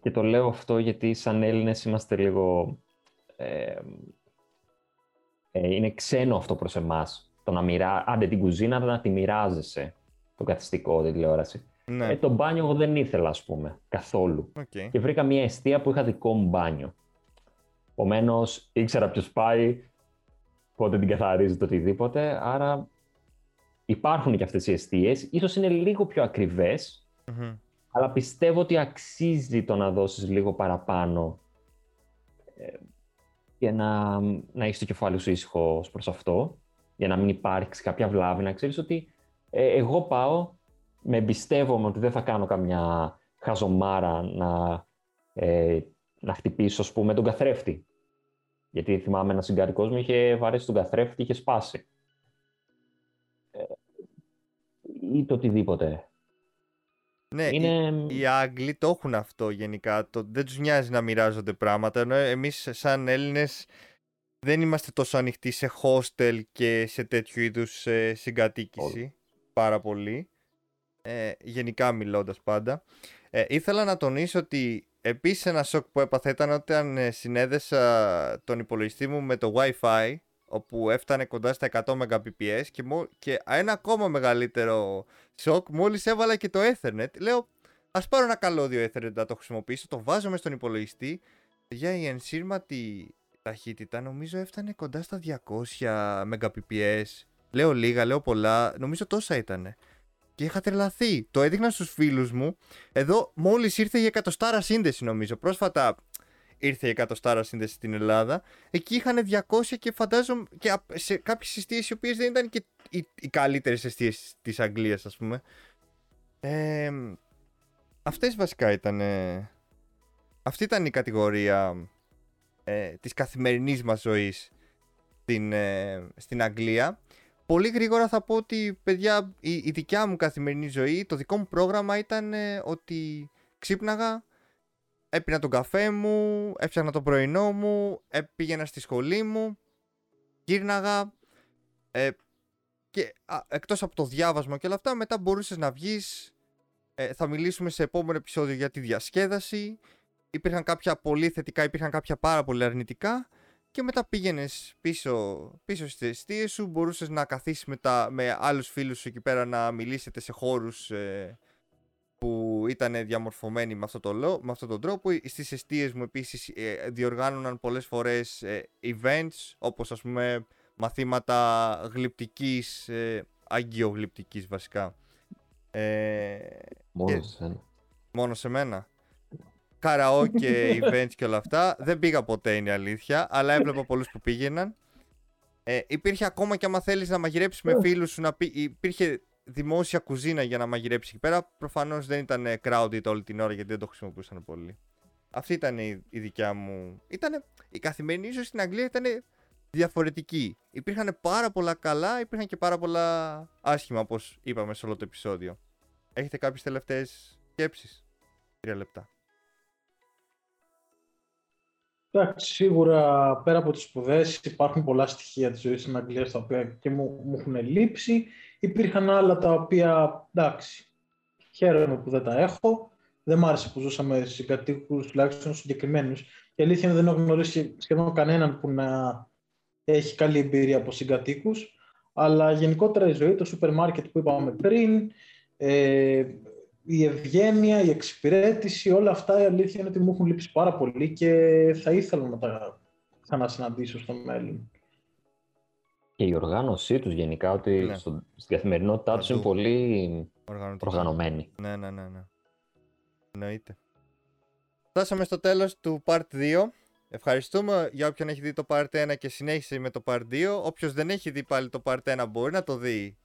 και το λέω αυτό γιατί σαν Έλληνες είμαστε λίγο... Ε, ε, είναι ξένο αυτό προς εμάς. Το να μοιρά... Άντε την κουζίνα να τη μοιράζεσαι, το καθιστικό, τη τηλεόραση. Ναι. Ε, το μπάνιο εγώ δεν ήθελα, ας πούμε, καθόλου. Okay. Και βρήκα μια αιστεία που είχα δικό μου μπάνιο. Επομένως, ήξερα ποιος πάει, πότε την καθαρίζει το οτιδήποτε. Άρα υπάρχουν και αυτές οι αιστείες. Ίσως είναι λίγο πιο ακριβες αλλά πιστεύω ότι αξίζει το να δώσεις λίγο παραπάνω ε, για να, να έχεις το κεφάλι σου ήσυχο προς αυτό, για να μην υπάρξει κάποια βλάβη, να ξέρεις ότι ε, εγώ πάω, με εμπιστεύομαι ότι δεν θα κάνω καμιά χαζομάρα να, ε, να χτυπήσω, ας πούμε, τον καθρέφτη. Γιατί θυμάμαι ένας συγκαρικός μου είχε βαρέσει τον καθρέφτη και είχε σπάσει. Ή το οτιδήποτε. Ναι, είναι... οι, οι Άγγλοι το έχουν αυτό γενικά. Το, δεν τους νοιάζει να μοιράζονται πράγματα, ενώ εμείς σαν Έλληνες δεν είμαστε τόσο ανοιχτοί σε hostel και σε τέτοιου είδους ε, συγκατοίκηση. Πάρα πολύ. Ε, γενικά μιλώντας πάντα. Ε, ήθελα να τονίσω ότι επίσης ένα σοκ που έπαθα ήταν όταν ε, συνέδεσα τον υπολογιστή μου με το Wi-Fi όπου έφτανε κοντά στα 100 Mbps και, μο... και ένα ακόμα μεγαλύτερο σοκ μόλις έβαλα και το Ethernet. Λέω, ας πάρω ένα καλώδιο Ethernet να το χρησιμοποιήσω, το βάζω μες στον υπολογιστή. Για η ενσύρματη ταχύτητα νομίζω έφτανε κοντά στα 200 Mbps. Λέω λίγα, λέω πολλά, νομίζω τόσα ήτανε. Και είχα τρελαθεί. Το έδειχνα στους φίλους μου. Εδώ μόλις ήρθε η εκατοστάρα σύνδεση νομίζω. Πρόσφατα ήρθε η εκατοστάρα σύνδεση στην Ελλάδα. Εκεί είχαν 200 και φαντάζομαι και σε κάποιες αιστείες οι οποίες δεν ήταν και οι, οι καλύτερες αιστείες της Αγγλίας ας πούμε. Ε, αυτές βασικά ήταν... αυτή ήταν η κατηγορία ε, της καθημερινής μας ζωής στην, ε, στην Αγγλία. Πολύ γρήγορα θα πω ότι, παιδιά, η, η δικιά μου καθημερινή ζωή, το δικό μου πρόγραμμα ήταν ε, ότι ξύπναγα, έπινα τον καφέ μου, έφτιαχνα το πρωινό μου, ε, πήγαινα στη σχολή μου, γύρναγα ε, και α, εκτός από το διάβασμα και όλα αυτά, μετά μπορούσες να βγεις, ε, θα μιλήσουμε σε επόμενο επεισόδιο για τη διασκέδαση, υπήρχαν κάποια πολύ θετικά, υπήρχαν κάποια πάρα πολύ αρνητικά και μετά πήγαινες πίσω, πίσω στις αιστείες σου, μπορούσες να καθίσεις με, με άλλους φίλους σου εκεί πέρα να μιλήσετε σε χώρους ε, που ήταν διαμορφωμένοι με, αυτό το, με αυτόν τον τρόπο. Στις αιστείες μου επίσης ε, διοργάνωναν πολλές φορές ε, events, όπως ας πούμε μαθήματα γλυπτικής, ε, αγγειογλυπτική βασικά. Ε, μόνο σε μένα. Μόνο σε μένα καραόκε, events και όλα αυτά. Δεν πήγα ποτέ είναι η αλήθεια, αλλά έβλεπα πολλούς που πήγαιναν. Ε, υπήρχε ακόμα και άμα θέλεις να μαγειρέψεις με φίλους σου, να πει, υπήρχε δημόσια κουζίνα για να μαγειρέψει εκεί πέρα. Προφανώς δεν ήταν crowded όλη την ώρα γιατί δεν το χρησιμοποιούσαν πολύ. Αυτή ήταν η, η δικιά μου. Ήτανε, η καθημερινή ζωή στην Αγγλία ήταν διαφορετική. Υπήρχαν πάρα πολλά καλά, υπήρχαν και πάρα πολλά άσχημα, όπως είπαμε σε όλο το επεισόδιο. Έχετε κάποιες τελευταίες σκέψεις; Τρία λεπτά. Εντάξει, σίγουρα πέρα από τις σπουδές υπάρχουν πολλά στοιχεία της ζωής στην Αγγλία τα οποία και μου, μου έχουν λείψει. Υπήρχαν άλλα τα οποία, εντάξει, χαίρομαι που δεν τα έχω. Δεν μ' άρεσε που ζούσαμε συγκατοίκους, τουλάχιστον συγκεκριμένους. Και αλήθεια είναι δεν έχω γνωρίσει σχεδόν κανέναν που να έχει καλή εμπειρία από συγκατοίκους. Αλλά γενικότερα η ζωή, το σούπερ μάρκετ που είπαμε πριν, ε, η ευγένεια, η εξυπηρέτηση, όλα αυτά η αλήθεια είναι ότι μου έχουν λείψει πάρα πολύ και θα ήθελα να τα ξανασυναντήσω στο μέλλον. Και η οργάνωσή τους γενικά, ότι ναι. στο, στην καθημερινότητά τους είναι πολύ οργανωμένη. Ναι, ναι, ναι, ναι. Εννοείται. Φτάσαμε στο τέλος του Part 2. Ευχαριστούμε για όποιον έχει δει το Part 1 και συνέχισε με το Part 2. Όποιος δεν έχει δει πάλι το Part 1 μπορεί να το δει.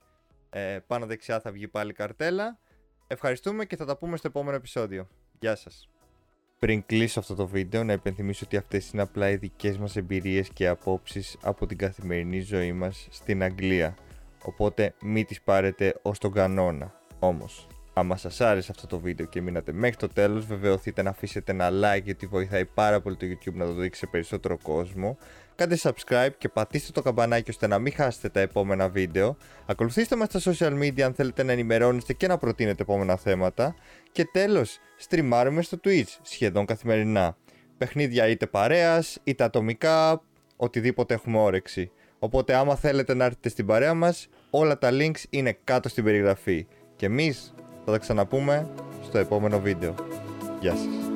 Ε, πάνω δεξιά θα βγει πάλι καρτέλα. Ευχαριστούμε και θα τα πούμε στο επόμενο επεισόδιο. Γεια σας. Πριν κλείσω αυτό το βίντεο, να υπενθυμίσω ότι αυτές είναι απλά οι δικές μας εμπειρίες και απόψεις από την καθημερινή ζωή μας στην Αγγλία. Οπότε μην τις πάρετε ως τον κανόνα. Όμως, άμα σας άρεσε αυτό το βίντεο και μείνατε μέχρι το τέλος, βεβαιωθείτε να αφήσετε ένα like γιατί βοηθάει πάρα πολύ το YouTube να το δείξει σε περισσότερο κόσμο κάντε subscribe και πατήστε το καμπανάκι ώστε να μην χάσετε τα επόμενα βίντεο. Ακολουθήστε μας στα social media αν θέλετε να ενημερώνεστε και να προτείνετε επόμενα θέματα. Και τέλος, στριμάρουμε στο Twitch σχεδόν καθημερινά. Παιχνίδια είτε παρέας, είτε ατομικά, οτιδήποτε έχουμε όρεξη. Οπότε άμα θέλετε να έρθετε στην παρέα μας, όλα τα links είναι κάτω στην περιγραφή. Και εμείς θα τα ξαναπούμε στο επόμενο βίντεο. Γεια σας.